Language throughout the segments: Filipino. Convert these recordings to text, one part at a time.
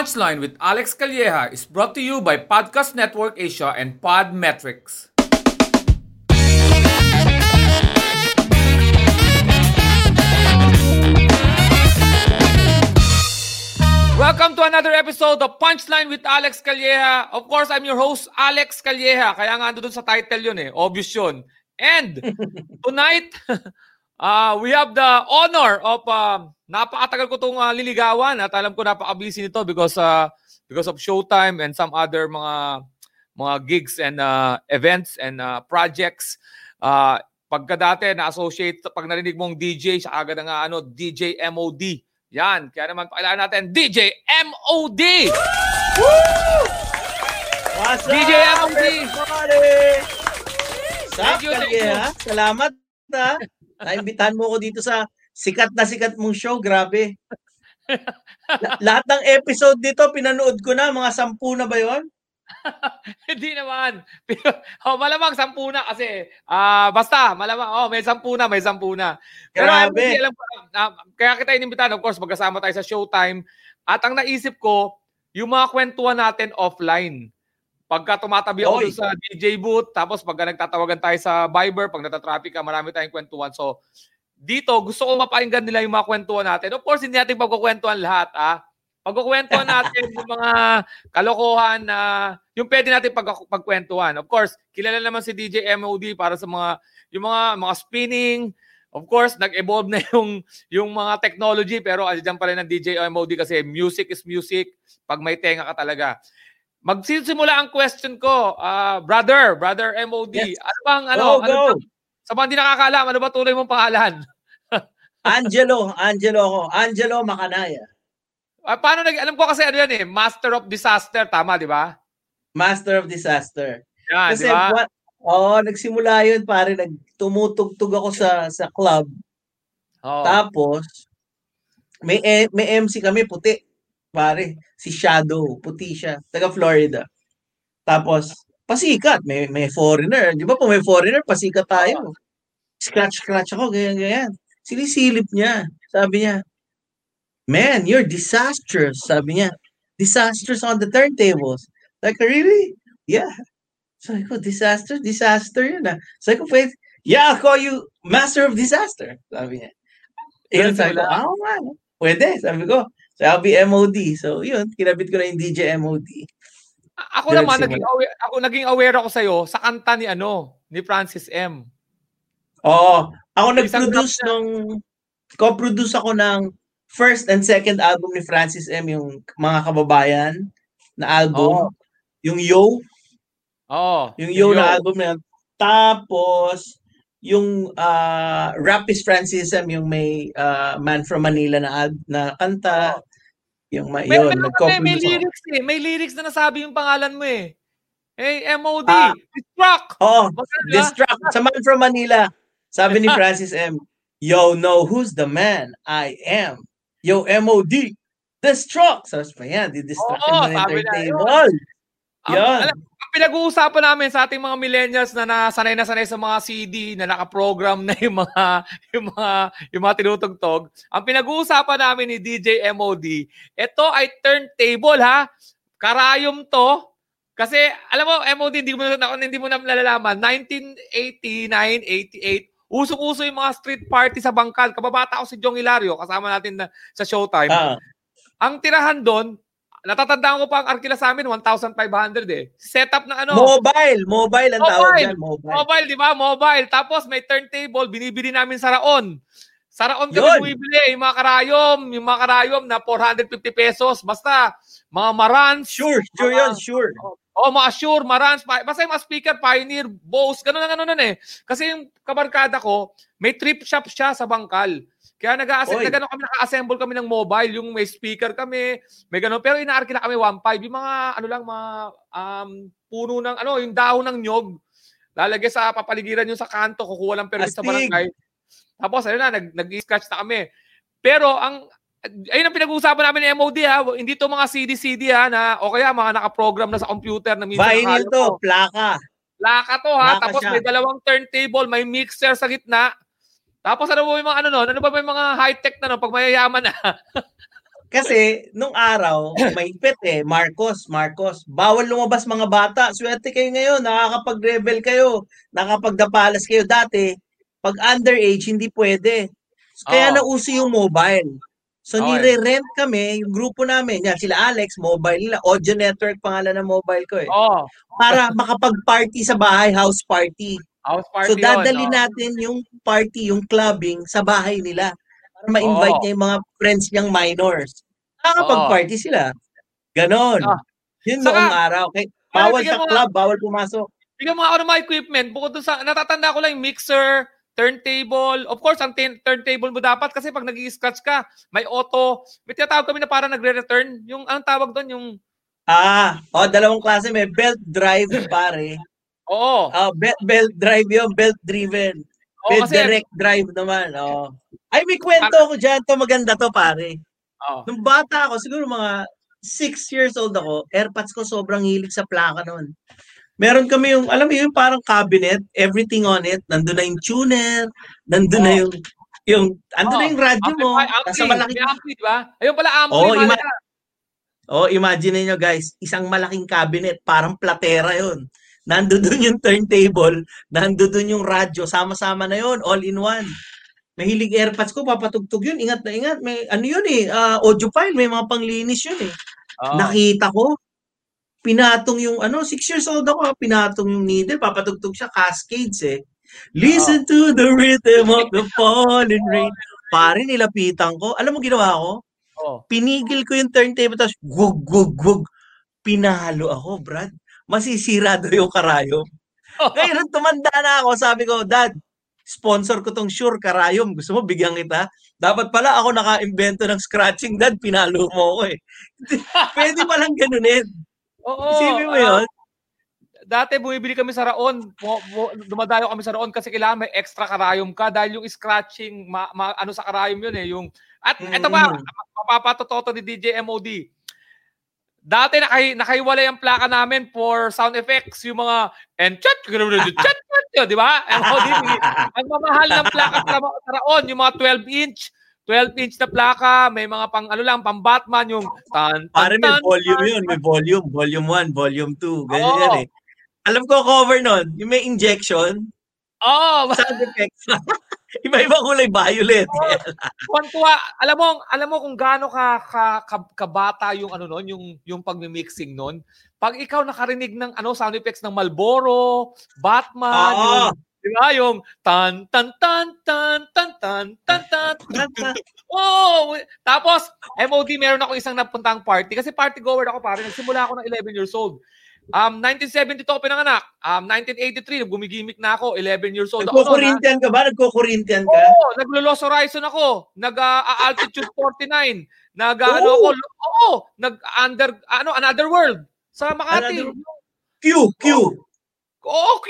Punchline with Alex Calleja is brought to you by Podcast Network Asia and Podmetrics. Welcome to another episode of Punchline with Alex Calleja. Of course, I'm your host, Alex Calleja. Kaya nga doon sa title yun eh. Obvious yun. And tonight, uh, we have the honor of uh, napakatagal ko itong uh, liligawan at alam ko napaka-busy nito because uh, because of showtime and some other mga mga gigs and uh, events and uh, projects. Uh, pagka dati na-associate pag narinig mong DJ, siya agad nga ano, DJ MOD. Yan, kaya naman pakilala natin DJ MOD! Woo! What's DJ up, MOD! everybody? Thank you, thank? Salamat, ha? Naimbitahan mo ko dito sa sikat na sikat mong show. Grabe. La- lahat ng episode dito, pinanood ko na. Mga sampu na ba yon? Hindi naman. oh, malamang sampu na kasi ah basta malamang oh may sampu na, may sampu na. Pero Grabe. hindi alam ko ah, kaya kita inimbitahan of course magkasama tayo sa Showtime at ang naisip ko yung mga kwentuhan natin offline. Pagka tumatabi ako Oy. sa DJ booth, tapos pagka nagtatawagan tayo sa Viber, pag natatraffic ka, marami tayong kwentuhan. So, dito, gusto ko mapakinggan nila yung mga kwentuhan natin. Of course, hindi natin pagkukwentuhan lahat, ah. Pagkukwentuhan natin yung mga kalokohan na yung pwede natin pag pagkwentuhan. Of course, kilala naman si DJ MOD para sa mga yung mga mga spinning. Of course, nag-evolve na yung yung mga technology pero andiyan pa rin ng DJ MOD kasi music is music pag may tenga ka talaga. Magsisimula ang question ko, ah, brother, brother MOD. Yes. Ano bang ano, Go, ano go. bang- sa mga hindi nakakaalam, ano ba tuloy mong pangalan? Angelo. Angelo ako. Angelo Macanaya. Ah, paano nag alam ko kasi ano yan eh, Master of Disaster, tama, di ba? Master of Disaster. Yan, Kasi, di ba? what, oh, nagsimula yun, pare. Nagtumutugtog ako sa sa club. Oo. Tapos, may, e- may MC kami, puti. Pare, si Shadow, puti siya. Taga Florida. Tapos, pasikat. May, may foreigner. Di ba po may foreigner, pasikat tayo. Scratch-scratch ako, ganyan-ganyan. Sinisilip niya. Sabi niya, Man, you're disastrous. Sabi niya, disastrous on the turntables. Like, really? Yeah. Sabi ko, disaster? Disaster yun ah. Sabi ko, wait, yeah, I'll call you master of disaster. Sabi niya. Yun, sabi ko, ah, nga. no. Pwede, sabi ko. So, I'll be MOD. So, yun, kinabit ko na yung DJ MOD. A- Ako Diyan naman naging aware, ako naging aware ako sa sa kanta ni ano, ni Francis M. Oo. Ako nag-produce na- nung, co-produce ako ng first and second album ni Francis M, yung mga kababayan na album. Oo. Yung Yo, Oo. yung Yo na album na yun. Tapos, yung ah, Rap is Francis M, yung may ah, Man from Manila na, na kanta. Yung may, May, yun, may, may, may lyrics eh. May lyrics na nasabi yung pangalan mo eh. Hey, MOD, Ah. Struck! Oo, Basta, Distract. Sa Man from Manila, sabi ni Francis M, Yo, know who's the man? I am. Yo, MOD. Destruct. Sabi pa yan, di-distract Oo, mo na na, entertainment. Ang, Yan. alam, ang pinag-uusapan namin sa ating mga millennials na nasanay na sanay sa mga CD na naka-program na yung mga yung mga yung mga tinutugtog. Ang pinag-uusapan namin ni DJ MOD, ito ay turntable ha. Karayom to. Kasi alam mo MOD hindi mo na hindi mo na nalalaman 1989, 88 Usong-uso yung mga street party sa Bangkal. Kababata ako si Jong Hilario, kasama natin na, sa Showtime. Ah, Ang tirahan doon, natatandaan ko pa ang arkila sa amin, 1,500 eh. Setup na ano, mobile. Mobile ang tawag Mobile. yan. Mobile. mobile, di ba? Mobile. Tapos may turntable, binibili namin sa Raon. Sa Raon kami bumibili, yung mga karayom, yung mga karayom na 450 pesos. Basta, mga marans, Sure, sure yun, sure. o mga Shure, marans, pa- basta yung mga speaker, Pioneer, Bose, ganun na ganun nun eh. Kasi yung kabarkada ko, may trip shop siya sa Bangkal. Kaya nag-a-assemble, Oy. na gano'n kami, naka-assemble kami ng mobile, yung may speaker kami, may gano'n. Pero inaarki na kami 1.5, yung mga, ano lang, mga um, puno ng, ano, yung dahon ng nyog. Lalagay sa papaligiran yung sa kanto, kukuha lang permit sa barangay. Tapos, ayun na, nag, nag-scratch na kami. Pero, ang, ayun ang pinag-uusapan namin ni MOD ha, hindi to mga CD-CD ha, na, o kaya mga nakaprogram na sa computer na minsan Vinyl to, plaka. Laka to ha. Laka Tapos siya. may dalawang turntable, may mixer sa gitna. Tapos ano ba yung mga ano no? Ano ba yung mga high-tech na no? Pag mayayaman na. Kasi, nung araw, mahigpit eh, Marcos, Marcos, bawal lumabas mga bata. Swerte kayo ngayon, nakakapag-rebel kayo, nakakapagdapalas kayo. Dati, pag underage, hindi pwede. Kaya Oo. nauso yung mobile. So, Okay. nire-rent kami, yung grupo namin, yan, sila Alex, mobile nila, Audio Network pangalan ng mobile ko eh. Oh, Para makapag-party sa bahay, house party. House party So, dadali yun. oh. natin yung party, yung clubbing sa bahay nila. Para ma-invite Oo. niya yung mga friends niyang minors. Nakakapag-party sila. Ganon. Ah. Yun Saka- noong araw. Okay, bawal sa mo club, bawal pumasok. Bigyan mo ako ng mga equipment. Bukod sa, natatanda ko lang yung mixer, turntable. Of course, ang tin- turntable mo dapat kasi pag nag scratch ka, may auto. May tinatawag kami na parang nagre-return. Yung, ang tawag doon, yung, Ah, oh, dalawang klase. May belt drive, pare. Oo. Ah, belt, belt drive yun, belt driven. Oo, May kasi, direct drive naman. Oh. Ay, may kwento ako dyan. To maganda to, pare. oo. Nung bata ako, siguro mga 6 years old ako, airpods ko sobrang hilig sa plaka noon. Meron kami yung, alam mo yung parang cabinet, everything on it, nandun na yung tuner, nandun na Oo. yung, yung, andun na Oo. yung radyo mo, ampli, nasa malaki, ampli, di ba? Ayun pala, ampli, mahalaga. ima- oh, imagine niyo guys, isang malaking cabinet, parang platera yon. Nandun dun yung turntable, nandun dun yung radyo, sama-sama na yon, all in one. Mahilig airpods ko, papatugtog yun, ingat na ingat, may, ano yun eh, ah, audio file, may mga panglinis yun eh. Oo. nakita ko, pinatong yung, ano, six years old ako, pinatong yung needle, papatugtog siya, cascades eh. Listen to the rhythm of the falling rain. Pare, nilapitan ko. Alam mo ginawa ko? Oo. Pinigil ko yung turntable, tapos gug, gug, gug. Pinalo ako, Brad. Masisira daw yung karayom. Nung tumanda na ako, sabi ko, Dad, sponsor ko tong Sure Karayom. Gusto mo, bigyan kita? Dapat pala ako naka-invento ng scratching, Dad. Pinalo mo ako eh. Pwede palang ganunin. Oo. Isipin mo ah, yun? dati bumibili kami sa Raon. Dumadayo kami sa Raon kasi kailangan may extra karayom ka dahil yung scratching, ma, ma- ano sa karayom yun eh. Yung, at eto pa, Mm. mapapatototo ni DJ MOD. Dati nakay, nakaiwalay ang plaka namin for sound effects, yung mga and chat, chat, chat, chat, di ba? Ang mamahal ng plaka sa, Raon, yung mga 12 inch, 12 inch na plaka, may mga pang ano lang, pang Batman, yung tan, tan, Pare may volume yun. May volume. Volume 1, volume 2. Ganyan yan eh. Alam ko cover nun. Yung may injection. Oh, Sound effects. Iba-iba kulay violet. Tuwan-tuwa. Alam mo, alam mo kung gaano ka, ka, ka kabata yung ano noon, yung yung pagmi-mixing noon. Pag ikaw nakarinig ng ano sound effects ng Marlboro, Batman, Oo. yung, di ba, yung tan tan tan tan tan tan tan tan. Oh, tapos MOD meron ako isang napuntang party kasi party goer ako pare. Nagsimula ako ng 11 years old. Um 1972 ako pinanganak. Um 1983 gumigimik na ako, 11 years old ako. Nagko-Corinthian ka ba? Nagko-Corinthian ka? Oo, naglo-Lost Horizon ako. Nag ah, altitude 49. Nag ah, ano ako, Oo. oo, nag under ano another world sa Makati. Another- Q, Q. Oo, Q.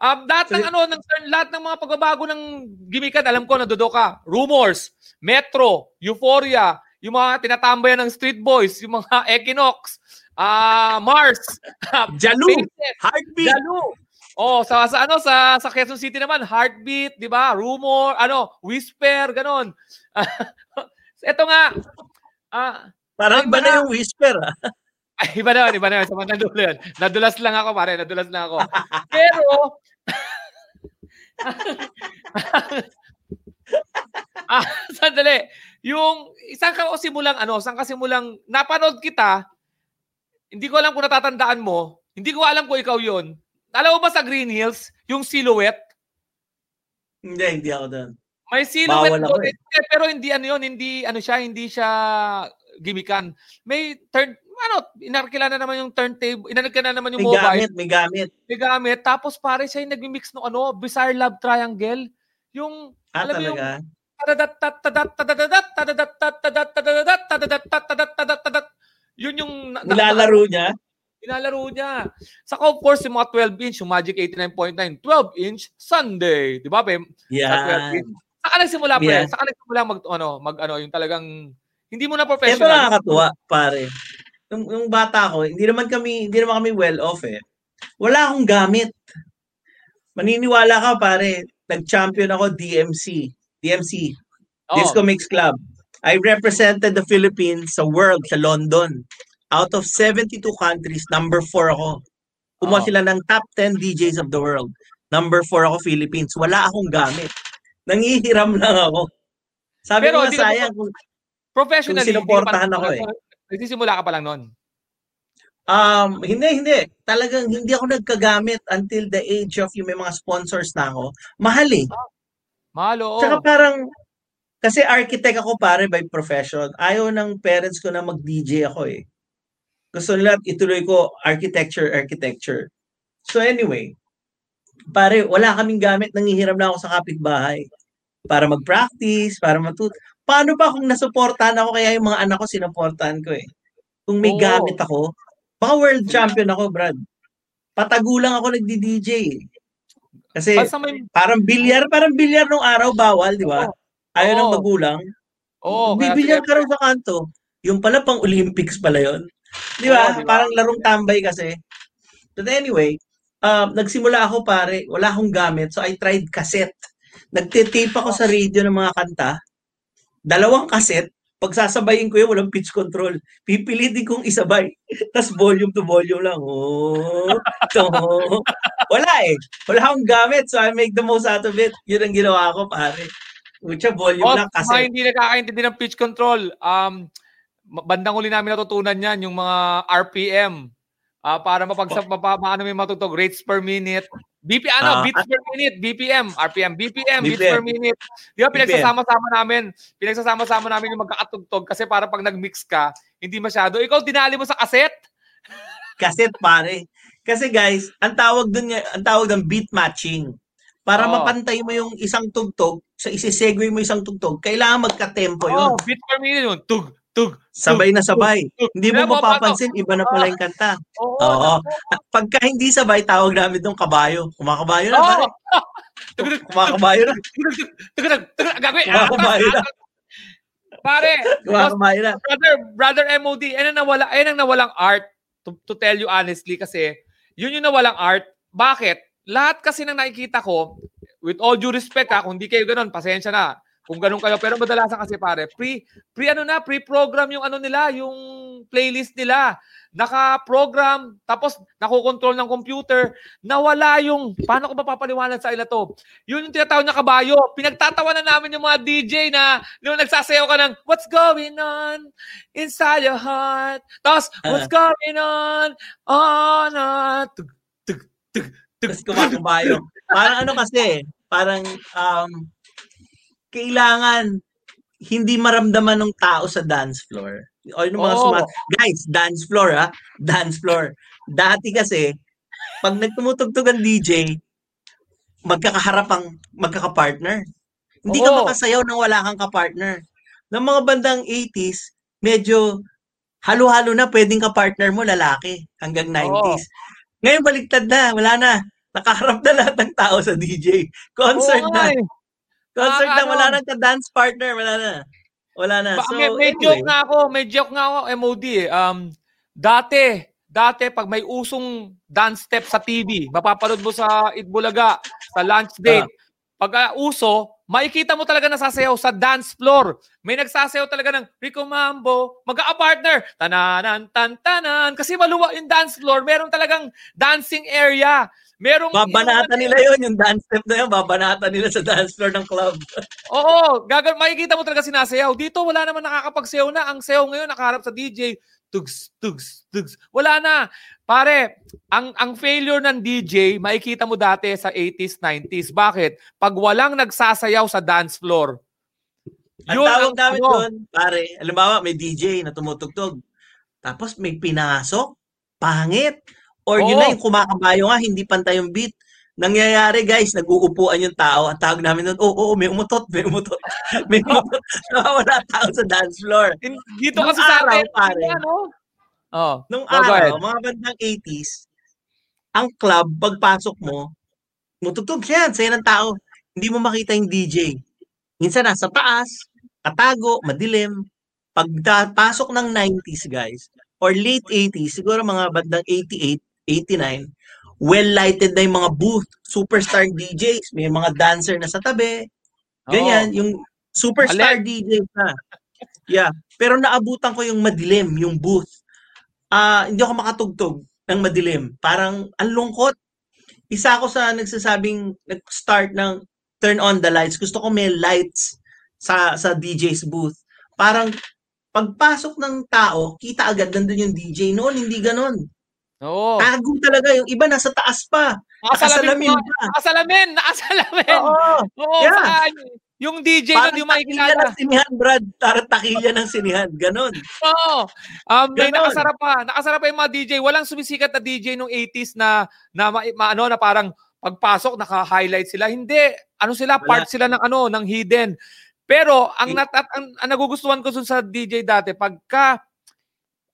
Um, lahat ng ano, ng lahat ng mga pagbabago ng gimikan, alam ko nandodo ka. Rumors, Metro, Euphoria, yung mga tinatambayan ng Street Boys, yung mga Equinox, ah Mars, Jalu. Heartbeat. Lalo. Oh, sa sa ano sa sa Quezon City naman, Heartbeat, 'di ba? Rumor, ano, Whisper, ganon. Ito nga. Ah, Parang Ay, ba na yung whisper ah? ay, iba na, iba na. Sa mga nadulas yun. Nadulas lang ako, pare. Nadulas lang ako. Pero, ah, sandali. Yung, isang ka simulang, ano, isang kasimulang, napanood kita, hindi ko alam kung natatandaan mo, hindi ko alam kung ikaw yon. Alam mo ba sa Green Hills, yung silhouette, Hindi, hindi ako doon. May silhouette Bawal doon, eh, pero hindi ano yun, hindi ano siya, hindi siya gimikan. May turn ano, inarkila na naman yung turntable, inarkila na naman yung May mobile, gamit, may gamit. may gamit, tapos pare siya yung nagmi-mix ng ano, Bizarre Love Triangle. Yung Ah, alam mo yung talaga? tadadat tadadat tadadat tadadat tadadat tadadat tadadat tadadat tadadat yun yung na- Nilalaro niya? Nilalaro niya. Saka of course, yung mga 12 inch, yung Magic 89.9, 12 inch Sunday. Di ba, Pem? Sa 12 Yan. inch. Saka nagsimula pa Yeah. yan. Saka nagsimula mag, ano, mag, ano, yung talagang, hindi mo na Ito professional. nakakatuwa, pare. Nung, nung bata ko, hindi naman kami, hindi naman kami well off eh. Wala akong gamit. Maniniwala ka, pare. Nag-champion ako DMC. DMC. Oo. Disco Mix Club. I represented the Philippines sa world, sa London. Out of 72 countries, number 4 ako. Kumuha Oo. sila ng top 10 DJs of the world. Number 4 ako, Philippines. Wala akong gamit. Nangihiram lang ako. Sabi Pero ko na- sayang kung Professionally, Kung sinuportahan ako eh. Nagsisimula ka pa lang noon. Um, hindi, hindi. Talagang hindi ako nagkagamit until the age of yung may mga sponsors na ako. Mahal eh. Mahal, oo. Tsaka parang, kasi architect ako pare by profession. Ayaw ng parents ko na mag-DJ ako eh. Gusto nila ituloy ko architecture, architecture. So anyway, pare, wala kaming gamit. Nangihiram na ako sa kapitbahay para mag-practice, para matut. Paano ba kung nasuportahan ako kaya yung mga anak ko sinuportahan ko eh. Kung may Oo. gamit ako, baka world champion ako, Brad. Patagulang ako nagdi-DJ eh. Kasi may... parang bilyar, parang bilyar nung araw bawal, di ba? Ayaw ng Oo. magulang. Oo, kaya Bibilyar ka rin sa kanto. Yung pala pang Olympics pala yon. Di ba? Oo, di ba? Parang larong tambay kasi. But anyway, um, nagsimula ako pare, wala akong gamit, so I tried cassette. Nagtitape ako sa radio ng mga kanta. Dalawang cassette, pagsasabayin ko yun, walang pitch control. Pipilitin kong isabay. Tapos volume to volume lang. Oh, to. Wala eh. Wala akong gamit, so I make the most out of it. Yun ang ginawa ko, pare. Ucha, volume Oh, lang mga cassette. hindi nakakaintindi ng pitch control. Um, bandang uli namin natutunan yan, yung mga RPM. Ah, para mapagsa Oh. mapa, maano may matutog rates per minute. BP ano, Ah, beats per minute, BPM, RPM, BPM, beats BPM. per minute. Di ba pinagsasama-sama namin, pinagsasama-sama namin yung magkakatugtog kasi para pag nag-mix ka, hindi masyado. Ikaw dinali mo sa cassette? cassette pare. Kasi guys, ang tawag dun ang tawag ng beat matching. Para Oo. mapantay mo yung isang tugtog, sa isi-segue mo isang tugtog, kailangan magka-tempo yun. Oh, beats per minute yun. Tug, tug. Sabay na sabay. tug. Hindi Kaya mo mo, mapapansin, iba na pala yung kanta. Oo. Oo. At pagka hindi sabay, tawag namin itong kabayo. Kumakabayo na, Oo. pare. Kumakabayo na. Kumakabayo na. Pare, Kumakabayo na. brother, brother MOD, ayan ang nawala, ayan ang nawalang art to, to tell you honestly kasi yun yung nawalang art. Bakit? Lahat kasi nang nakikita ko, with all due respect ha, kung di kayo ganun, pasensya na. Kung ganun kayo, pero madalasan kasi pare, pre, pre ano na, pre-program yung ano nila, yung playlist nila. Naka-program, tapos nakokontrol ng computer, nawala yung, paano ko ba papaliwanag sa ila to? Yun yung tinatawag na kabayo. Pinagtatawanan namin yung mga DJ na nung nagsasayaw ka ng, what's going on inside your heart? Tapos, what's going on on a... Tug, tug, tug, tug. Tapos kumakabayo. Parang ano kasi, parang um, kailangan hindi maramdaman ng tao sa dance floor. O yung mga Oo. sumat... Guys, dance floor ha? Dance floor. Dati kasi, pag nagtumutugtog ang DJ, magkakaharap ang magkakapartner. Hindi ka Oo. makasayaw nang wala kang kapartner. Ng mga bandang 80s, medyo halo-halo na pwedeng kapartner mo lalaki hanggang 90s. Ngayon baliktad na, wala na. Nakaharap na lahat ng tao sa DJ. Concert Oo na. eh. Concert na, Nakakaano. wala na ka-dance partner, wala na. Wala na. So, may, may anyway, joke nga ako, may joke nga ako, MOD eh. Um, dati, dati pag may usong dance step sa TV, mapapanood mo sa Itbulaga, sa lunch date. Pag ah, uso, makikita mo talaga nasasayaw sa dance floor. May nagsasayaw talaga ng Rico Mambo, magka-partner, tananan, tantanan. Kasi maluwa yung dance floor, meron talagang dancing area. Merong babanata nila yon yung dance step na yun, babanata nila sa dance floor ng club. Oo, gagal makikita mo talaga sinasayaw. Dito wala naman nakakapagsayaw na. Ang sayaw ngayon nakaharap sa DJ, tugs, tugs, tugs. Wala na. Pare, ang ang failure ng DJ, makikita mo dati sa 80s, 90s. Bakit? Pag walang nagsasayaw sa dance floor, Ang yun tawag namin ano. doon, pare, alimbawa may DJ na tumutugtog. Tapos may pinasok, pangit. Or yun Oo. na yung kumakabayo nga, hindi pantay yung beat. Nangyayari guys, nag-uupuan yung tao. Ang tawag namin doon, oo, oo, may umutot, may umutot. may umutot. Nawawala tao sa dance floor. In- dito Nung kasi sa araw, atin, pare. ano? Oh, Nung Go, go araw, mga bandang 80s, ang club, pagpasok mo, mutugtog siya, saya ng tao. Hindi mo makita yung DJ. Minsan nasa taas, katago, madilim. Pag pasok ng 90s, guys, or late 80s, siguro mga bandang 88, 89, well-lighted na yung mga booth, superstar DJs, may mga dancer na sa tabi. Ganyan, yung superstar DJs na. Yeah. Pero naabutan ko yung madilim, yung booth. Ah, hindi ako makatugtog ng madilim. Parang ang lungkot. Isa ako sa nagsasabing nag-start ng turn on the lights. Gusto ko may lights sa sa DJ's booth. Parang pagpasok ng tao, kita agad nandun yung DJ. Noon, hindi ganon. Oo. Tago talaga. Yung iba nasa taas pa. Nakasalamin Nakasalamin pa. Nakasalamin! Nakasalamin! Oo. Oo, Yeah. saan? Yung DJ nun, Parang yung takilya makikilala. ng sinihan, Brad. Parang takilya ng sinihan. Ganon. Oo. Um, may Ganon. nakasarap pa. Nakasarap pa yung mga DJ. Walang sumisikat na DJ nung 80s na, na, ma, ma- ano, na parang pagpasok, naka-highlight sila. Hindi. Ano sila? Wala. Part sila ng ano, ng hidden. Pero, ang, Eh. nat, at, ang, ang nagugustuhan ko sa DJ dati, pagka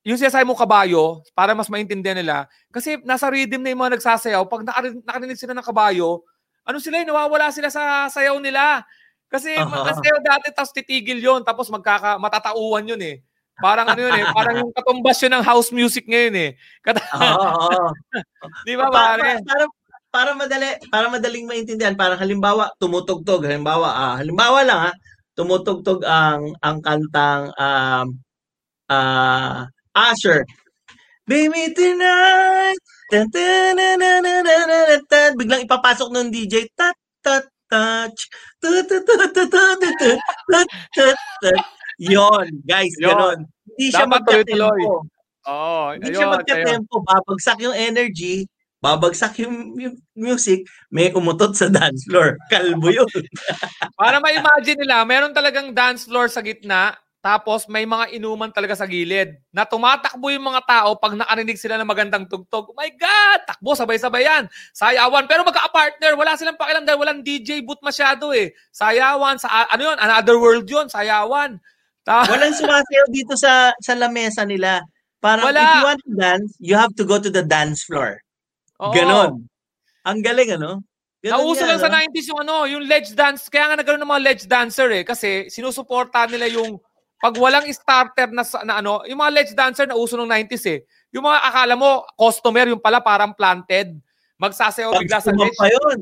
yung sinasabi mo kabayo, para mas maintindihan nila, kasi nasa rhythm na yung mga nagsasayaw, pag nakarinig, sila ng kabayo, ano sila, eh, nawawala sila sa sayaw nila. Kasi magkasayaw dati, tapos titigil yon tapos magkaka, matatauan yun eh. Parang ano yun eh, parang yung katumbas yun ng house music ngayon eh. Kat- Oo, oo. Di ba Pa- pare? pa- para para madali para madaling maintindihan parang halimbawa tumutugtog halimbawa ah halimbawa lang ha tumutugtog ang ang kantang um ah Ah, Usher. Baby tonight. Ta -ta -na -na -na -na -na. Biglang ipapasok ng DJ. Tat, tat, touch. Yon, guys, Yon. ganon. Hindi siya magka-tempo. Oh, Hindi ayun, siya magka-tempo. Babagsak yung energy, babagsak yung, yung music, may umutot sa dance floor. Kalbo yun. Para ma-imagine nila, meron talagang dance floor sa gitna, tapos may mga inuman talaga sa gilid na tumatakbo yung mga tao pag nakarinig sila ng magandang tugtog. Oh my God! Takbo, sabay-sabay yan. Sayawan. Pero magka-partner, wala silang pakialam dahil walang DJ booth masyado eh. Sayawan, sa, ano yun, another world yun, sayawan. Ta- Walang sumasayaw dito sa sa lamesa nila. Parang Wala. if you want to dance, you have to go to the dance floor. Oo. Ganon. Ang galing, ano? Ganon Nauso lang yan, sa no? 90s yung ano, yung ledge dance. Kaya nga nagkaroon ng mga ledge dancer eh. Kasi sinusuporta nila yung pag walang starter na, sa- na ano, yung mga ledge dancer na uso ng 90s eh. Yung mga akala mo, customer, yung pala parang planted. Magsasayaw bigla sa ledge. sumampa yun.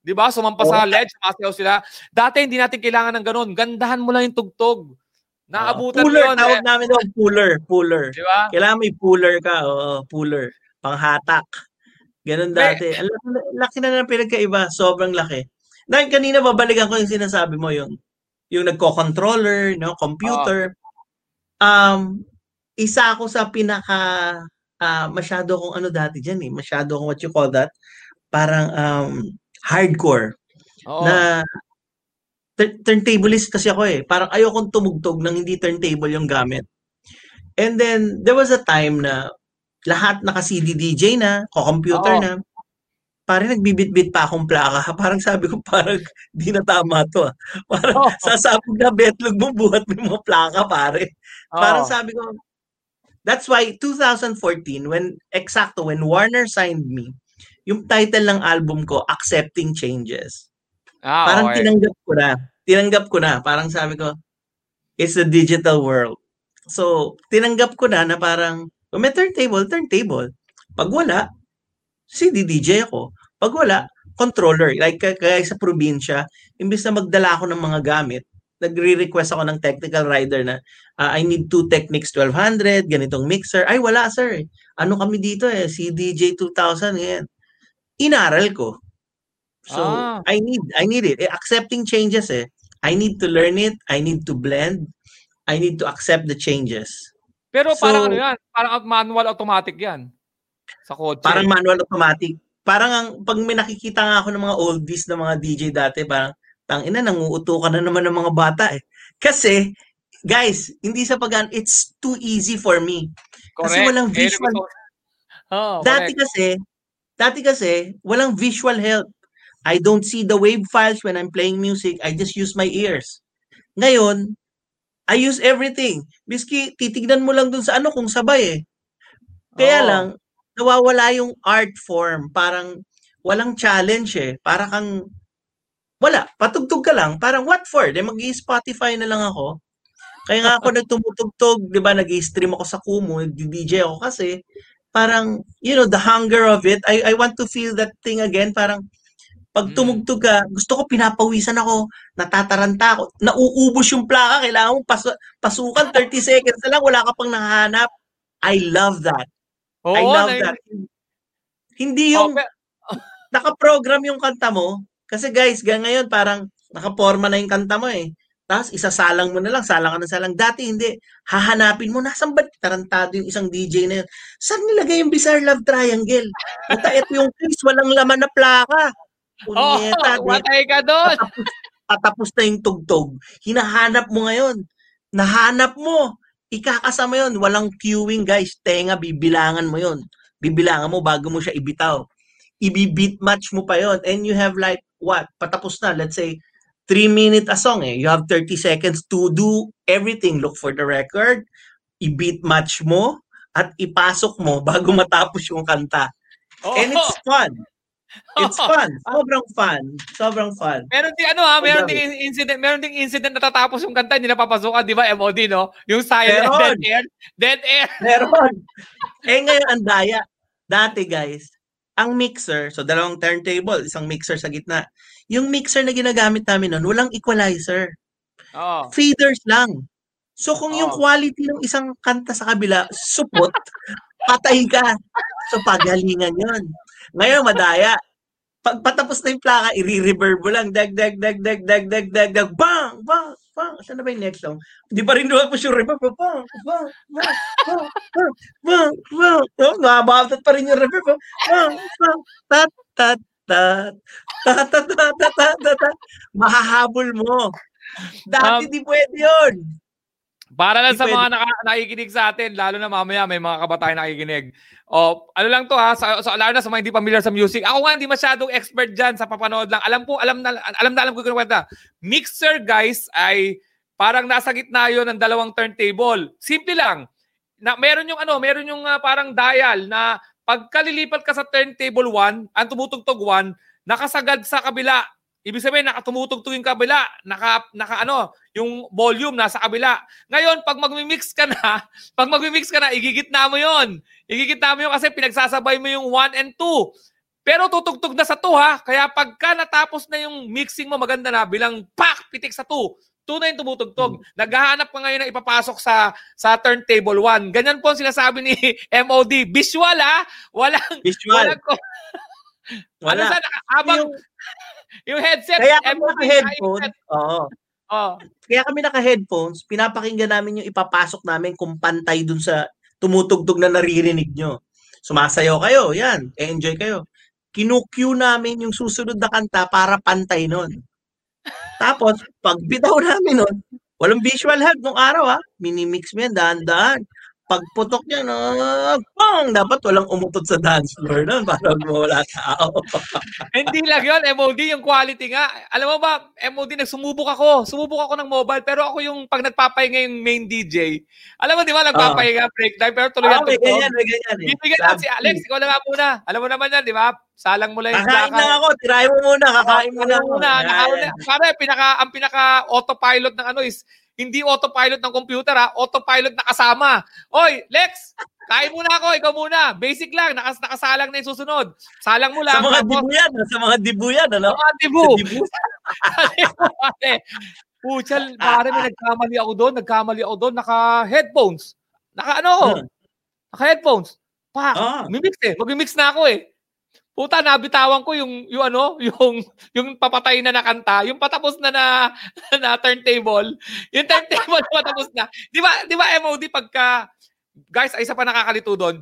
Di ba? Sumampa sa ledge, masayaw sila. Dati hindi natin kailangan ng ganun. Gandahan mo lang yung tugtog. Naabutan mo puller, yun. tawag Eh. namin doon, puller, puller. Di ba? Kailangan may puller ka, oo, puller. Panghatak. Ganun dati. Ang laki, laki na ng pinagkaiba. Sobrang laki. Dahil kanina babalikan ko yung sinasabi mo, yung yung nagko-controller, no, computer. Um, isa ako sa pinaka ah, masyado kong ano dati diyan eh, masyado kong what you call that, parang um, hardcore Oo. na tur- turntablist kasi ako eh. Parang ayokong tumugtog nang hindi turntable yung gamit. And then, there was a time na lahat naka-CD DJ na, ko-computer Oo. na. Parang nagbibit-bit pa akong plaka. Parang sabi ko, parang di na tama to. ah. Parang Oo. sasabog na betlog mo, buhat mo mga plaka, pare. Parang Oo. sabi ko, that's why 2014, when, exacto, when Warner signed me, yung title ng album ko, Accepting Changes. Ah, Parang okay. tinanggap ko na. Tinanggap ko na. Parang sabi ko, it's the digital world. So, tinanggap ko na na parang, kung may turntable, turntable. Pag wala, CD DJ ako. Pag wala, controller. Like kaya sa probinsya, imbis na magdala ako ng mga gamit, nagre-request ako ng technical rider na ah, I need two Technics 1200, ganitong mixer. Ay, wala sir. Ano kami dito eh, CDJ 2000, yan. Inaral ko. So, Ah. I need I need it. Eh, accepting changes eh. I need to learn it. I need to blend. I need to accept the changes. Pero parang So- ano yan? Parang manual automatic yan. Sa kotse. Parang manual automatic. Parang ang pag may nakikita nga ako ng mga oldies na mga DJ dati, parang tang ina nanguuto ka na naman ng mga bata eh. Kasi guys, hindi sa pag it's too easy for me. kasi Correct. walang Eh, visual. Oh, Dati correct. kasi, dati kasi walang visual help. I don't see the wave files when I'm playing music. I just use my ears. Ngayon, I use everything. Biski, titignan mo lang dun sa ano kung sabay eh. Kaya Oo. lang, nawawala yung art form. Parang walang challenge eh. Para kang, wala, patugtog ka lang. Parang what for? De mag-Spotify na lang ako. Kaya nga ako nagtumutugtog, di ba, nag-stream ako sa Kumu, nag-DJ ako kasi parang, you know, the hunger of it, I, I want to feel that thing again. Parang, Pag Mm. tumugtog ka, gusto ko pinapawisan ako, natataranta ako, nauubos yung plaka, kailangan mo pas- pasukan 30 seconds na lang, wala ka pang nahanap. I love that. Oo, I love na- that. Hindi yung Okay. naka-program yung kanta mo. Kasi guys, ngayon parang nakaporma na yung kanta mo eh. Tapos isasalang mo na lang, salang ka na salang. Dati hindi. Hahanapin mo, nasan ba tarantado yung isang DJ na yun? Saan nilagay yung Bizarre Love Triangle? Puta, ito yung case, walang laman na plaka. Punyeta, di- matay ka doon. patapos, patapos na yung tugtog. Hinahanap mo ngayon. Nahanap mo. Ikakasama yun. Walang queuing, guys. Tenga, bibilangan mo yun. Bibilangan mo bago mo siya ibitaw. Ibi-beat match mo pa yon And you have like, what? Patapos na. Let's say, 3 minute a song eh. You have 30 seconds to do everything. Look for the record. I-beat match mo at ipasok mo bago matapos yung kanta. Oo. And it's fun. It's fun. Sobrang fun. Sobrang fun. Meron ding ano ha, meron Ang ding incident, meron ding incident na tatapos yung kanta, hindi napapasukan, di ba, MOD, no? Yung silent, Meron. dead air, dead air. Meron. eh ngayon, ang daya. Dati guys, ang mixer, so dalawang turntable, isang mixer sa gitna. Yung mixer na ginagamit namin noon, walang equalizer. Oo. Faders lang. So kung yung Oo. quality ng isang kanta sa kabila, supot, patay ka. So pagalingan yon. Ngayon, madaya. Pag patapos na yung plaka, i-reverb mo lang. Dag, dag, dag, dag, dag, dag, dag, dag, bang, bang, bang. Saan na ba yung next song? Hindi pa rin doon po yung reverb. Bang, bang, bang, bang, bang, bang, bang. Oh, Mababatot pa rin yung reverb. oh. Bang, bang, tat, tat, tat, tat, tat, tat, tat, tat, tat, tat. Mahahabol mo. Dati Um, di pwede yun. Para lang sa pwede. mga naka, nakikinig sa atin, lalo na mamaya may mga kabataan nakikinig. O, ano lang to ha, sa, sa, lalo na sa mga hindi familiar sa music. Ako nga hindi masyadong expert dyan sa papanood lang. Alam po, alam na, alam na alam ko yung kwenta. Mixer guys ay parang nasa gitna yon ng dalawang turntable. Simple lang. Na, meron yung ano, meron yung ah, parang dial na pagkalilipat ka sa turntable 1, ang tumutugtog 1, nakasagad sa kabila. Ibig sabihin, nakatumutugtog yung kabila, naka, naka ano, yung volume nasa kabila. Ngayon, pag magmi-mix ka na, pag magmi-mix ka na, igigitna mo yon. Igigitna mo yun kasi pinagsasabay mo yung 1 and 2. Pero tutugtog na sa 2 ha. Kaya pagka natapos na yung mixing mo, maganda na, bilang pak, pitik sa 2. 2 na yung tumutugtog. Naghahanap ka ngayon na ipapasok sa sa turntable 1. Ganyan po ang sinasabi ni MOD. Visual ha. Walang, Visual. walang, ano Wala. sa, habang, Yung- yung, headset, kaya kami naka-headphone, oo. Oh. Kaya kami naka-headphones, pinapakinggan namin yung ipapasok namin kung pantay dun sa tumutugtog na naririnig nyo. Sumasayaw kayo, yan, enjoy kayo. Kinu-cue namin yung susunod na kanta para pantay nun. Tapos, pag bitaw namin nun, walang visual help nung araw ha. Minimix mo yan, dahan-dahan. Pagputok niya, no, pang, dapat walang umutot sa dance floor nun para wala tao. Hindi lang yun, MOD, yung quality nga. Alam mo ba, MOD, nagsumubok ako. Sumubok ako ng mobile, pero ako yung pag nagpapahinga yung main DJ. Alam mo, di ba, nagpapahinga break time, pero tuloy ang Ah, may ganyan, may ganyan. Eh. Bibigyan lang si Alex, ikaw na nga muna. Alam mo naman yan, di ba? Salang mo lang yung Kakain na ako, tirahin mo muna, kakain mo na muna, Yan. nakaroon na. Pare, pinaka, ang pinaka autopilot ng ano is, hindi autopilot ng computer ha, autopilot na kasama. Oy, Lex, kain muna ako, ikaw muna. Basic lang, nakas nakasalang na yung susunod. Salang mo lang. Sa mga tapos- dibu yan, sa mga dibu yan, ano? Mga dibu. Sa dibu. Puchal, pare, may nagkamali ako doon. Nagkamali ako doon. Naka-headphones. Naka ano? Hmm. Naka-headphones. Pa, Ah. mimix eh. Mag-mix na ako eh. Puta, nabitawan ko yung, yung ano, yung, yung papatay na nakanta, yung patapos na na, na turntable, yung turntable patapos na. Di ba, di ba MOD pagka, guys, ay isa pa nakakalito doon,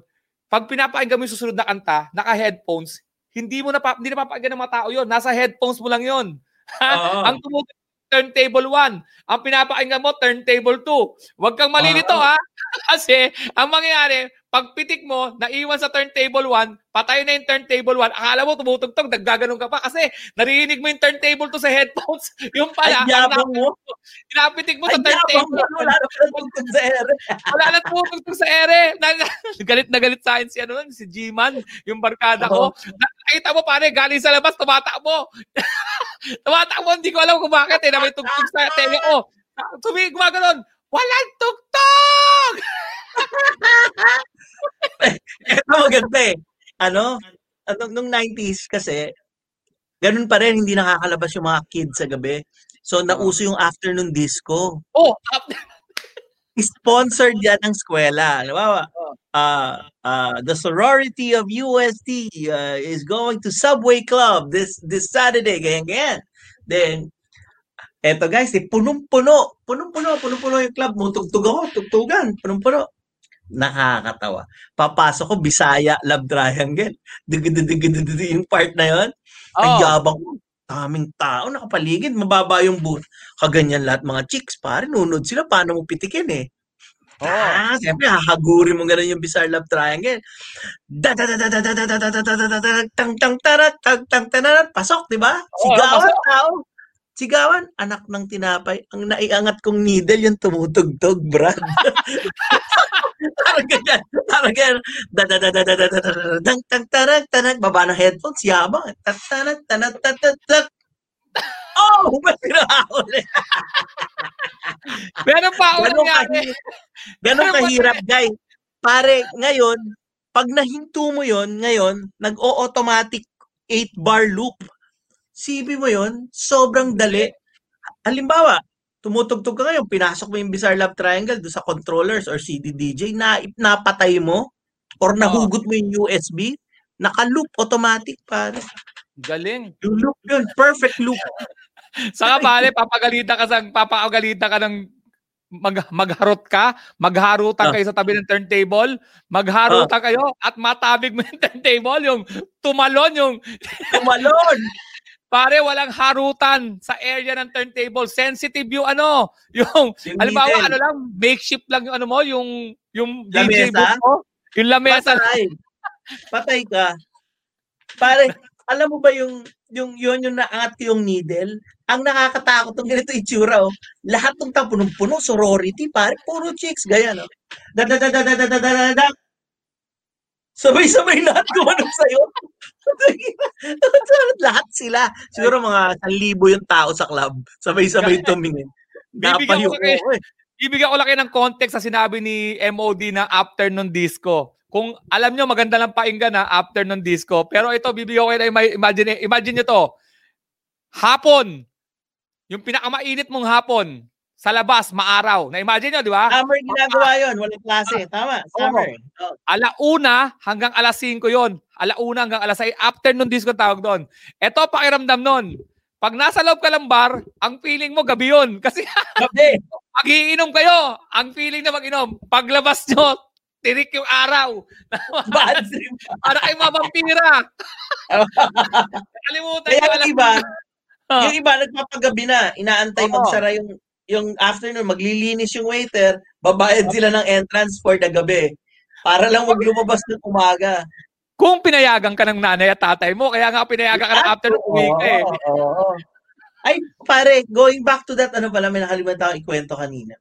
pag pinapakinggan mo yung susunod na kanta, naka-headphones, hindi mo na pa, hindi na papakinggan ng mga tao yon Nasa headphones mo lang yon Oo. Ang tumutugtog turntable 1. Ang pinapakinggan mo, turntable 2. Huwag kang malilito Oo. ha. Kasi, ang mangyayari, pag pitik mo, naiwan sa turntable 1, patay na yung turntable 1, akala mo tumutugtog, naggaganon ka pa kasi naririnig mo yung turntable to sa headphones. Yung pala, Ay, ang mo. pinapitik mo Ay, sa mo. turntable. Wala na pala tugtog sa ere. Wala na tumutugtog sa ere. Galit na galit sa akin si, ano, si G-Man, yung barkada ko. Nakita mo pare, galing sa labas, tumatakbo. tumatakbo, hindi ko alam kung bakit eh, na may tugtog sa tenga ko. Tumi, gumaganon. Walang tugtog! Ito maganda eh. Ano? Ano, nung 90s kasi, ganun pa rin, hindi nakakalabas yung mga kids sa gabi. So, nauso yung afternoon disco. Oh, Sponsored yan ng eskwela. Halimbawa, uh, uh, the sorority of UST uh, is going to Subway Club this this Saturday, ganyan, ganyan. Then, eto guys, eh, punong-puno, punong-puno, punong-puno yung club mo, tugtog ako, tugtugan, punong-puno. Nakakatawa. Papasok ko, Bisaya, Love Triangle. Yung part na yon. Ang oh. yabang ko. Daming tao, nakapaligid, mababa yung booth. Kaganyan lahat mga chicks, pare, nunod sila, paano mo pitikin eh. Oh. Ah, siyempre, hahagurin mo ganun yung Bizarre Love Triangle. Da da da da da da da da da da da da da tang tang tarat tang tang tanarat pasok, di ba? Sigawan tao. Sigawan, anak ng tinapay. Ang naiangat kong needle yung tumutugtog, Brad parang ganyan. Parang ganyan. Dang tang tarang tarang. Baba ng headphones. Yabang. Tang tarang tarang tarang tarang. Oh, may pinahuli. Meron pa ako ganun nangyari. Ka, ganun kahirap, guy. Pare, ngayon, pag nahinto mo yon ngayon, nag-o-automatic 8-bar loop. Sibi mo yon sobrang dali. Halimbawa, tumutugtog ka ngayon, pinasok mo yung Bizarre Love Triangle do sa controllers or CD DJ, na, napatay mo, or nahugot mo yung USB, naka-loop automatic, pare. Galing. Yung loop yun, perfect loop. Saka pare, papagalitan ka sa papagalitan ka ng mag, magharot ka, magharutan Ah. kayo sa tabi ng turntable, magharutan kayo at matabig mo yung turntable, yung tumalon, yung Tumalon! Pare walang harutan sa area ng turntable. Sensitive yung ano, yung Yung halimbawa ano lang, makeshift lang yung ano mo, yung yung DJ booth mo, yung lamesa. Patay. Patay ka. Pare, alam mo ba yung yung yun yung naangat ko yung needle? Ang nakakatakot ng ganito itsura, oh. Lahat ng tao punong-puno, sorority, pare, puro chicks, gaya, no? Da da da da da da da da da da. Sabay-sabay lahat gumanong sa'yo. Lahat sila. Siguro mga 1,000 yung tao sa club. Sabay-sabay tumingin. Bibigyan ko kayo. ko, eh. Ko lang kayo ng context sa sinabi ni MOD na afternoon disco. Kung alam nyo, maganda lang painggan na afternoon disco. Pero ito, bibigyan ko kayo na ima- imagine, imagine nyo to. Hapon. Yung pinakamainit mong hapon. Sa labas, maaraw. Na-imagine nyo, di ba? Summer ginagawa yun. Walang klase. Tama. Summer. Oh. Alauna hanggang alas 5 yon. Alauna hanggang alas 6. Afternoon disco tawag doon. Ito, pakiramdam nun. Pag nasa loob ka ng bar, ang feeling mo gabi yun. Kasi Gabi. Magiinom kayo. Ang feeling na mag-inom. Paglabas nyo, tirik yung araw. Bad trip. Para kayo mabampira. Kalimutan Kaya yung iba, Ah. yung iba nagpapagabi na, inaantay Oo. magsara yung yung afternoon, maglilinis yung waiter, babayad sila ng entrance for the gabi. Para lang wag lumabas ng umaga. Kung pinayagan ka ng nanay at tatay mo, kaya nga pinayagan ka ng afternoon uwi ka eh. Oo. Ay, pare, going back to that, ano pala, may nakalimutan akong ikwento kanina.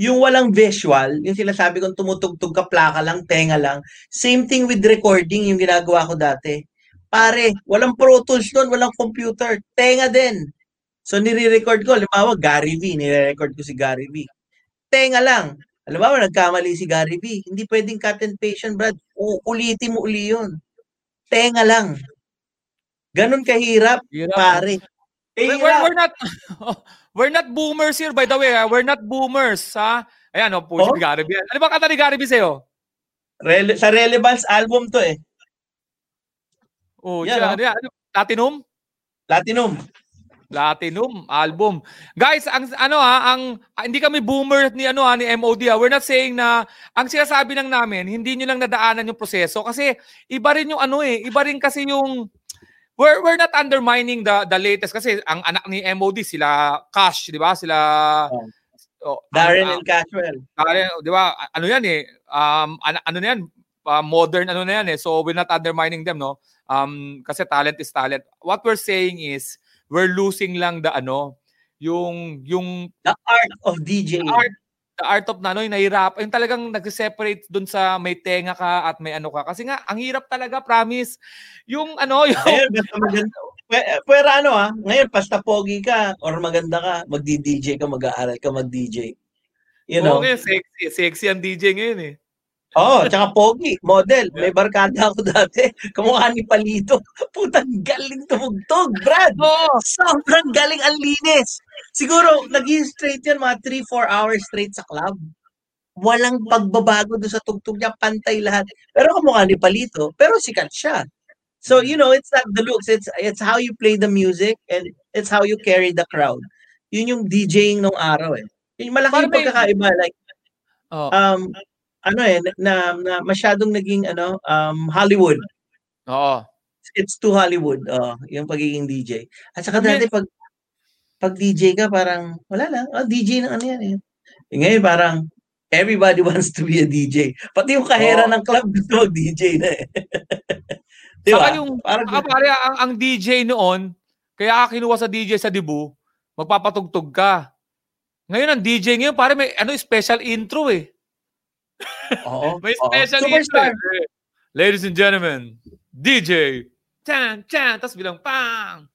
Yung walang visual, yung sinasabi kong tumutugtog ka, plaka lang, tenga lang. Same thing with recording, yung ginagawa ko dati. Pare, walang Pro Tools doon, walang computer. Tenga din. So, nire-record ko. Halimbawa, Gary V. Nire-record ko si Gary V. Tenga lang. Halimbawa, nagkamali si Gary V. Hindi pwedeng cut and paste yan, Brad. Uulitin mo uli yun. Tenga lang. Ganon kahirap, Hirap. pare. We're, we're, Kahirap. we're not we're not boomers here by the way. Ha? We're not boomers, ha? Ayan, oh, push Oh? ni Gary B. Ano ba kanta ni Gary B sa'yo? Rele- sa Relevance album to eh. Oh, Yan, yeah, oh. ano yan? Ano? Platinum? Platinum. Platinum album. Guys, ang ano ha, ang ah, hindi kami boomer ni ano ha, ni MOD ha. We're not saying na ang sinasabi lang namin, hindi niyo lang nadaanan yung proseso kasi iba rin yung ano eh, iba rin kasi yung we're we're not undermining the the latest kasi ang anak ni MOD sila Cash, di ba? Sila Oh. oh, Darren ang- and Cashwell. Darren, di ba? Ano yan eh? Um ano, ano na yan? Uh, modern ano na yan eh. So we're not undermining them, no? Um kasi talent is talent. What we're saying is we're losing lang the ano, yung yung The art of DJ. the art the art of na ano, yung nahirap, yung talagang nag-separate dun sa may tenga ka at may ano ka. Kasi nga, ang hirap talaga, promise. Yung ano, yung, Ngayon, basta maganda. Pwera ano ah, ngayon, basta pogi ka or maganda ka, magdi-DJ ka, mag-aaral ka mag-DJ. You know? okay, sexy, sexy ang DJ ngayon eh. Oo, oh, tsaka pogi, model. May barkada ako dati. Kamukha ni Palito. Putang galing tumugtog, Brad. Oo. Sobrang galing ang linis. Siguro, nag straight yan mga 3-4 hours straight sa club. Walang pagbabago doon sa tugtog niya, pantay lahat. Pero kamukha ni Palito, pero sikat siya. So, you know, it's not the looks, it's it's how you play the music and it's how you carry the crowd. Yun yung DJing nung araw eh. Yung malaking Parang may- pagkakaiba like Oo. um ano eh na, na masyadong naging ano um Hollywood. Oo. It's too Hollywood. Oh, yung pagiging DJ. At saka dati pag pag DJ ka parang wala lang. Oh, DJ ng ano yan eh. Eh, Ngayon parang everybody wants to be a DJ. Pati yung kahera Oo. ng club gusto mag-DJ na eh. Di ba? Saka yung, Parang saka pare, ang, ang DJ noon, kaya ka kinuha sa DJ sa Dibu, magpapatugtog ka. Ngayon, ang DJ ngayon, pare, may ano, special intro eh. Oo. May oo. special Superstar. intro eh. Ladies and gentlemen, DJ, chan, chan, tapos bilang pang.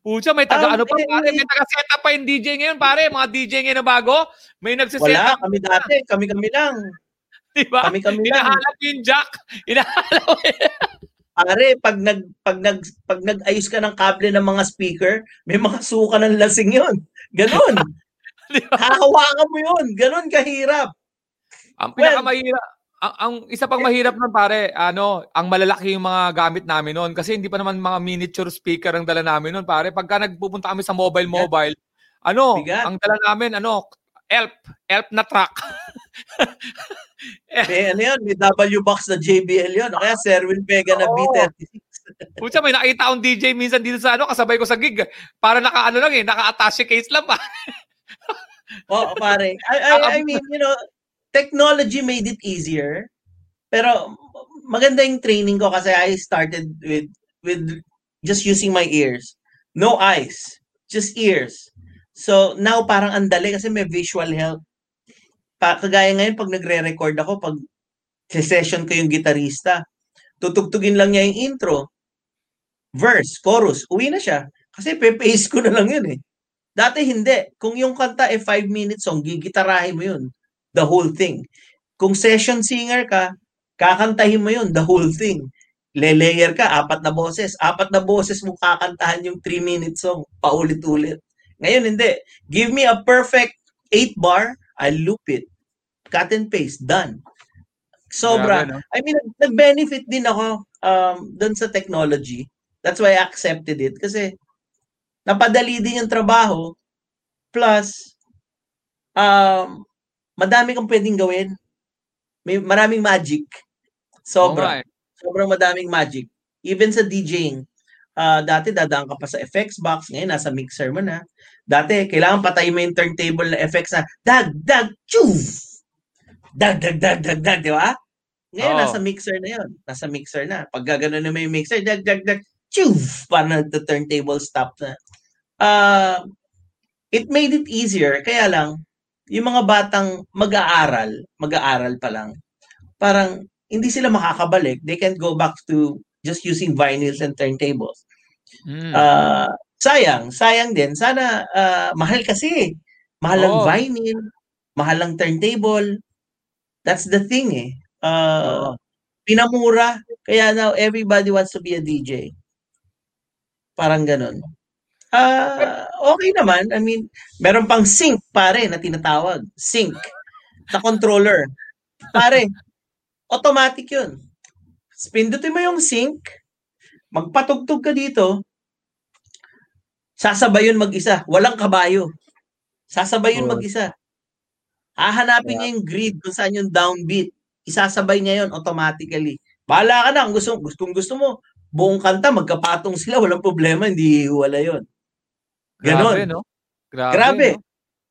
Pucha, may taga Um, ano pa, eh, pare, may taga setup pa yung DJ ngayon, pare, mga DJ ngayon na bago, may Wala, nagsiset up, kami dati, kami-kami lang. di ba? Kami-kami lang. Hinahalap yung jack. Hinahalap. Pare, pag nag pag nag pag nag-ayos ka ng kable ng mga speaker, may mga suka ng lasing 'yon. Ganon. Di ba? Hahawakan mo 'yon. Ganon kahirap. Ang pinakamahirap, ang, ang isa pang mahirap nun pare, ano, ang malalaki yung mga gamit namin noon kasi hindi pa naman mga miniature speaker ang dala namin noon pare. Pagka nagpupunta kami sa mobile mobile, ano, Bigat. ang dala namin ano, elf, elf na truck. May ano 'yon, may W box na JBL 'yon. O kaya Serwin Vega na Oo. B36. Pucha, may nakita akong DJ minsan dito sa ano, kasabay ko sa gig. Para naka ano lang eh, naka-attache case lang pa. Oo, pare. I, I, I mean, you know, technology made it easier. Pero maganda yung training ko kasi I started with with just using my ears. No eyes, just ears. So now parang andali kasi may visual help. Pa, kagaya ngayon pag nagre-record ako, pag session ko yung gitarista, tutugtugin lang niya yung intro, verse, chorus, uwi na siya. Kasi pe-pace ko na lang yun eh. Dati hindi. Kung yung kanta ay 5 minutes song, gigitarahin mo yun. The whole thing. Kung session singer ka, kakantahin mo yun, the whole thing. Le-layer ka, apat na boses. Apat na boses mo kakantahan yung 3 minute song, paulit-ulit. Ngayon hindi. Give me a perfect 8 bar, I'll loop it. Cut and paste, done. Sobra. Grabe, no? I mean, nag-benefit din ako um, doon sa technology. That's why I accepted it. Kasi napadali din yung trabaho. Plus, um, madami kang pwedeng gawin. May maraming magic. Sobra. eh. Sobrang madaming magic. Even sa DJing. Ah, dati dadaan ka pa sa effects box, ngayon nasa mixer mo na. Dati kailangan patay mo yung turntable na effects na dag dag chuf. Dag dag dag dag dag, di ba? Ngayon Oo. nasa mixer na 'yon. Nasa mixer na. Pag gagano na yung mixer, dag dag dag chuf para na the turntable stop na. Ah, it made it easier kaya lang yung mga batang mag-aaral, mag-aaral pa lang. Parang hindi sila makakabalik. They can't go back to just using vinyls and turntables. Mm. Ah, sayang, sayang din. Sana ah, mahal kasi. Mahal ang Oo. vinyl, mahal ang turntable. That's the thing eh. Oo. pinamura. Kaya now everybody wants to be a DJ. Parang ganun. Ah, okay naman. I mean, meron pang sync pare na tinatawag. Sync. Na controller. Pare, automatic 'yun. Pindutin mo yung sync, magpatugtog ka dito, sasabay yun mag-isa. Walang kabayo. Sasabay yun mag-isa. Hahanapin niya yung grid kung saan yung downbeat. Isasabay niya yun automatically. Bahala ka na. Kung gusto, kung gusto mo, buong kanta, magkapatong sila, walang problema, hindi hiwala yun. Ganon. Grabe, no? Grabe. Grabe. no?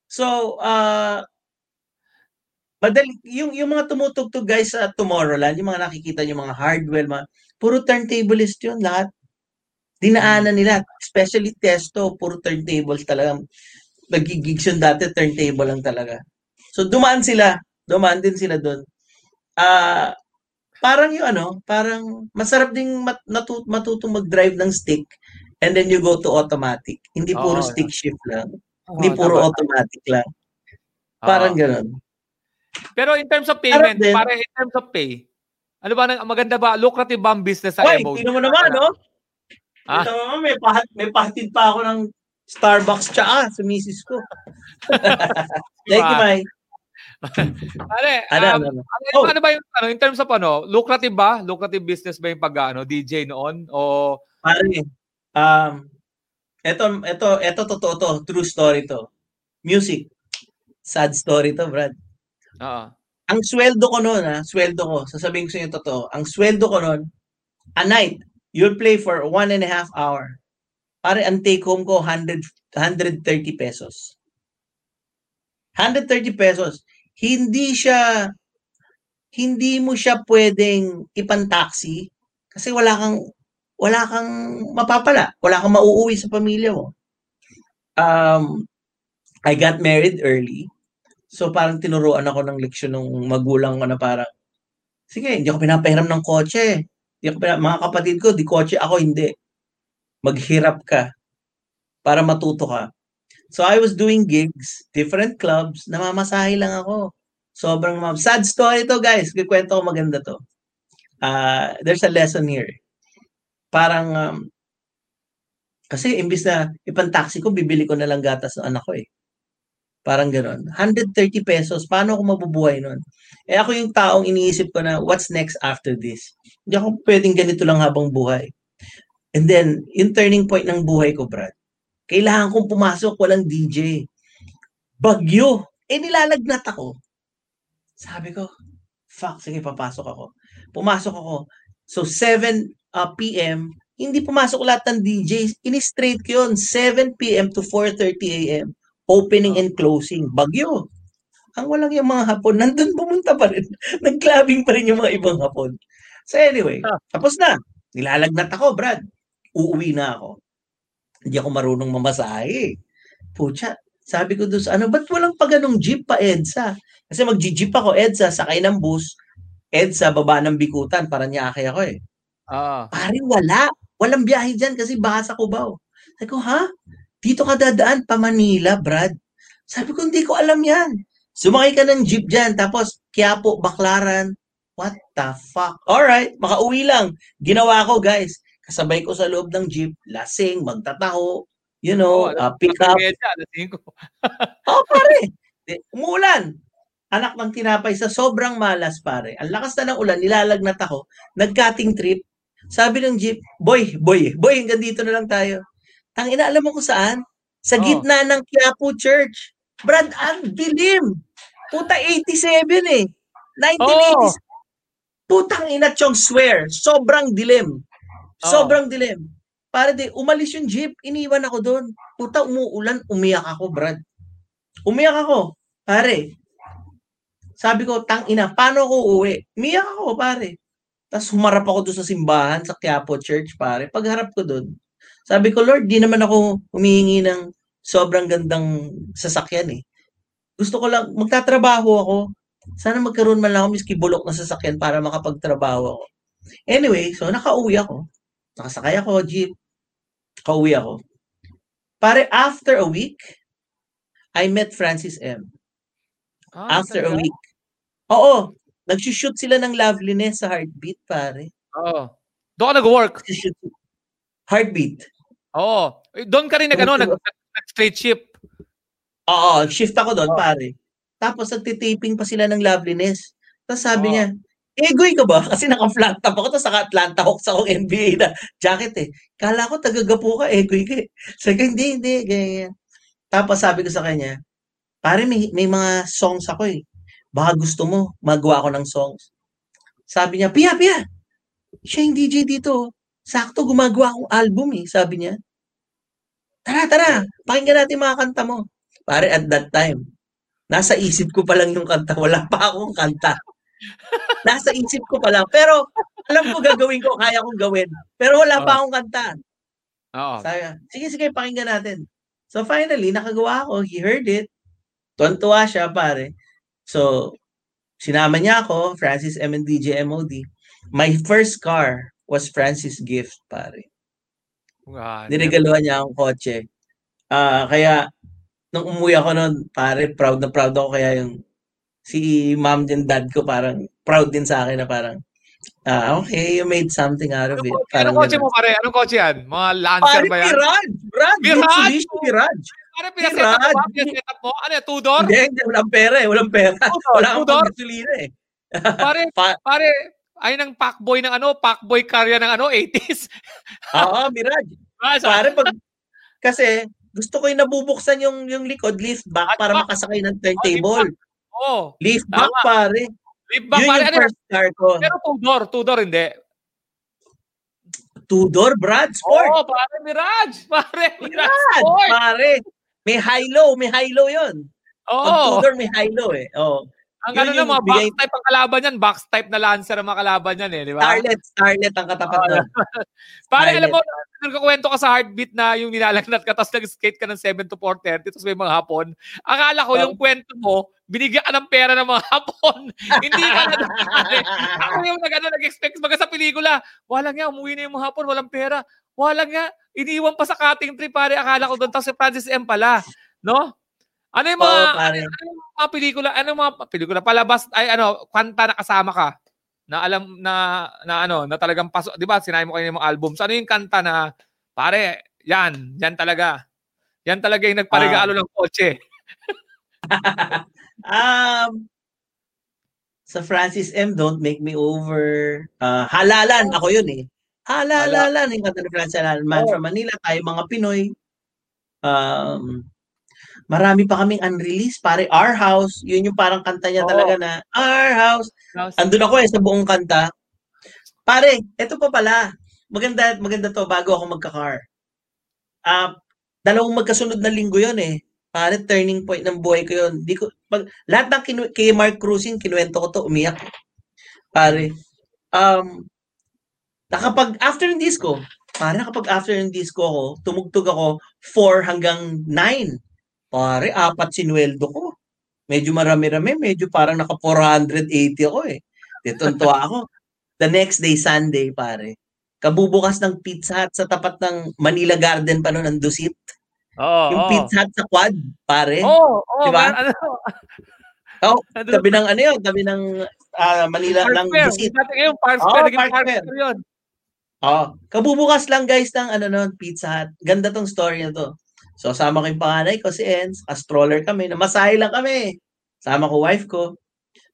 So, uh, madali, yung, yung mga tumutugtog guys sa Tomorrowland, yung mga nakikita yung mga hardware, mga, puro turntablist yun lahat. Dinaanan nila, especially Testo, puro turntables talaga. Nagigigs yun dati, turntable lang talaga. So, dumaan sila, dumaan din sila doon. Ah, parang yung ano, parang masarap ding mat, matutong mag-drive ng stick and then you go to automatic. Hindi puro Oo, stick shift lang. Oo, Hindi puro tama. automatic lang. Parang ganun. Pero in terms of payment, din. pare in terms of pay, ano ba, maganda ba, lucrative ba ang business sa Hoy, MOD? tingnan mo naman, no? Ah? Ito naman, may, pahat, may pahatid pa ako ng Starbucks tsaka sa misis ko. Thank you, Mai. Pare, Ano, um, ano, ano? ano, Oh. ano ba yung, ano, in terms of ano, lucrative ba? Lucrative business ba yung pag, ano, DJ noon? O, Pare, um, eto, eto, eto, totoo to. True story to. Music. Sad story to, Brad. oo. Ang sweldo ko noon, ha, sweldo ko, sasabihin ko sa inyo totoo, ang sweldo ko noon, a night, you'll play for one and a half hour. Pare, ang take home ko, 100, 130 pesos. 130 pesos. Hindi siya, hindi mo siya pwedeng ipan-taxi kasi wala kang, wala kang mapapala. Wala kang mauuwi sa pamilya mo. Um, I got married early. So parang tinuruan ako ng leksyon ng magulang ko na parang, sige, hindi ako pinapahiram ng kotse. Hindi ako pina- mga kapatid ko, di kotse ako, hindi. Maghirap ka para matuto ka. So I was doing gigs, different clubs, namamasahe lang ako. Sobrang mam- sad story to guys. Kikwento ko maganda to. Ah, there's a lesson here. Parang um, kasi imbis na ipan-taxi ko, bibili ko na lang gatas ng anak ko eh. Parang gano'n. 130 pesos, paano ako mabubuhay nun? Eh ako yung taong iniisip ko na, what's next after this? Hindi ako pwedeng ganito lang habang buhay. And then, yung turning point ng buhay ko, Brad, kailangan kong pumasok, walang DJ. Bagyo. Eh, nilalagnat ako. Sabi ko, fuck, sige, papasok ako. Pumasok ako. So, 7 uh, p.m., hindi pumasok lahat ng DJs. Ini-straight ko yun. 7 p.m. to 4.30 a.m. Opening and closing. Bagyo. Ang walang yung mga hapon, nandun pumunta pa rin. Nag-clubbing pa rin yung mga ibang hapon. So anyway, Ah. tapos na. Nilalagnat ako, Brad. Uuwi na ako. Hindi ako marunong mamasahe. Pucha, sabi ko doon sa ano, ba't walang pa ganong jeep pa EDSA? Kasi mag-jeep ako EDSA, sakay ng bus, EDSA, baba ng bikutan, para niyake ako eh. Ah. Pare, wala. Walang biyahe dyan kasi baka sa Cubao. Sabi ko, ha? Dito ka dadaan pa Manila, Brad. Sabi ko, hindi ko alam yan. Sumakay ka ng jeep dyan, tapos Quiapo, Baclaran. What the fuck? Alright, makauwi lang. Ginawa ko, guys. Kasabay ko sa loob ng jeep, lasing, magtataho, you know, Oh, uh, pick up. Alas 5. Oh, pare. Umuulan. Anak ng tinapay sa sobrang malas, pare. Ang lakas na ng ulan, nilalagnat ako. Nag-cutting trip. Sabi ng jeep, boy, boy, boy, hanggang dito na lang tayo. Tangina, alam mo kung saan? Sa Oh. gitna ng Quiapo Church. Brad, ang dilim. Puta, 87 eh. 1980s. Putang ina, chong swear. Sobrang dilim. Sobrang dilim. Para di, umalis yung jeep, iniwan ako doon. Puta, umuulan, umiyak ako, Brad. Umiyak ako, pare. Sabi ko, tang ina, paano ako uuwi? Umiyak ako, pare. Tapos humarap ako doon sa simbahan, sa Quiapo Church, pare. Pagharap ko doon, sabi ko, Lord, di naman ako humihingi ng sobrang gandang sasakyan eh. Gusto ko lang, magtatrabaho ako. Sana magkaroon man lang ako miski bulok na sasakyan para makapagtrabaho ako. Anyway, so nakauwi ako. Nakasakay ako, jeep. Kauwi ako. Pare, after a week, I met Francis M. Ah, After a talaga? week. Oo. Nagsushoot sila ng loveliness sa heartbeat, pare. Oo. Doon ka nag-work. Nagsushoot. Heartbeat. Oo. Eh, Doon ka rin nag, ano, nag, nag straight ship. Oo, shift ako doon, Oo. pare. Tapos nagtitaping pa sila ng loveliness. Tapos sabi Oo. niya, Egoy ka ba? Kasi naka-flat top ako, tapos naka-Atlanta Hawks ako NBA na jacket eh. Kala ko tagagapo ka, egoy ka eh. Sabi ko, hindi, hindi, ganyan. Tapos sabi ko sa kanya, pare may, may mga songs ako eh. Baka gusto mo, magawa ako ng songs. Sabi niya, Pia, Pia, siya yung DJ dito. Sakto, gumagawa akong album eh, sabi niya. Tara, tara, pakinggan natin mga kanta mo. Pare, at that time, nasa isip ko pa lang yung kanta. Wala pa akong kanta. Nasa isip ko pa lang. Pero, alam ko gagawin ko, kaya kong gawin. Pero wala pa akong kanta. Oo. Sabi sige, sige, pakinggan natin. So finally, nakagawa ako. He heard it. Tuwan-tuwa siya, pare. So, sinama niya ako, Francis M. and DJ MOD. My first car was Francis' gift, pare. Ah, Niregaluhan niya akong kotse. Ah, kaya, nung umuwi ako noon, pare, proud na proud ako. Kaya yung si mom and dad ko parang proud din sa akin na parang ah, okay, you made something out of it. Parang anong kotse mo pare? Anong kotse yan? Mga Lancer Pare, ba yan? Mirage! Mirage! Mirage! Mirage! Pare, pinaset up mo? Mirage! Pinaset up mo? Ano? Two-door? Hindi, hindi. Walang pera eh. Walang pera. Two-door? Wala akong pagkasulina eh. Pare, Pa- pare, ay ng packboy ng ano, packboy carrier ng ano, 80s. Oo, Mirage. Ah, Pare, pag... Kasi, gusto ko yung nabubuksan yung yung likod, lift back At para back. makasakay ng turntable. Oh, Lift back, Tama. pare. lift back, Yun pare. yung Ano, first car ko. pero two-door, two-door hindi. Two-door, Brad, sport. Oo, pare, Mirage. Pare, Mirage Brad, Sport. pare. May high-low, may high-low yun. Pag Oo. two-door, may high-low eh. Oo. Ang Yun ano yung mga box type ang kalaban yan, box type na Lancer ang mga kalaban yan eh, di ba? Starlet, Starlet ang katapat nun. Pare, alam mo, nagkukwento ka sa heartbeat na yung nilalagnat ka, tapos nag-skate ka ng 7 to 4.30, tapos may mga hapon. Akala ko Oh. yung kwento mo, binigyan ka ng pera ng mga hapon. Hindi ka na. Ako yung nag, ano, nag-expect baga sa pelikula. Walang nga, umuwi na yung mga hapon, walang pera. Walang nga, iniwan pa sa cutting tree, pare. Akala ko doon, tapos si Francis M pala. No? Ano yung mga, Oo, pare. ano yung mga pelikula, ano yung mga pelikula, palabas, ay ano, kanta na kasama ka? Na alam na, na ano, na talagang pasok, di ba, sinabi mo kayo yung mga albums. Ano yung kanta na, pare, yan, yan talaga. Yan talaga yung nagparegalo ng kotse. Um, sa Francis M, Don't Make Me Over. Uh, halalan, ako yun eh. Yung kanta ni Francis Halalan. Man Oh. from Manila, tayo mga Pinoy. Um, marami pa kaming unreleased. Pare, Our House, yun yung parang kanta niya Oo. talaga na, Our House. Andun ako eh, sa buong kanta. Pare, eto pa pala. Maganda, maganda to bago ako magka-car. Ah, dalawang magkasunod na linggo yon eh. Pare, turning point ng buhay ko yun. Di ko, pag, lahat ng kinu, kay Mark Cruising, kinuwento ko to, umiyak. Pare, um, nakapag, after ng disco, pare, nakapag after ng disco ako, tumugtog ako 4 hanggang 9. Pare, apat sinuweldo ko. Medyo marami-rami, medyo parang naka 480 ako eh. Ditontuwa ako. The next day, Sunday, pare. Kabubukas ng Pizza Hut sa tapat ng Manila Garden pa noon, ang Dusit. Oo, Yung oo. Pizza Hut sa quad, pare. Oo, oo, Diba? man, ano, Oh, tabi ng ano yun, tabi ng ah, Manila, Park ng. Dusit. Dati ngayon, Park Oo, Square, naging Park Park. Square yun. Oh, kabubukas lang guys ng ano noon, Pizza Hut. Ganda tong story na to. So sama ko yung panganay ko si Enz, ka-stroller kami, namasahe lang kami. Sama ko wife ko.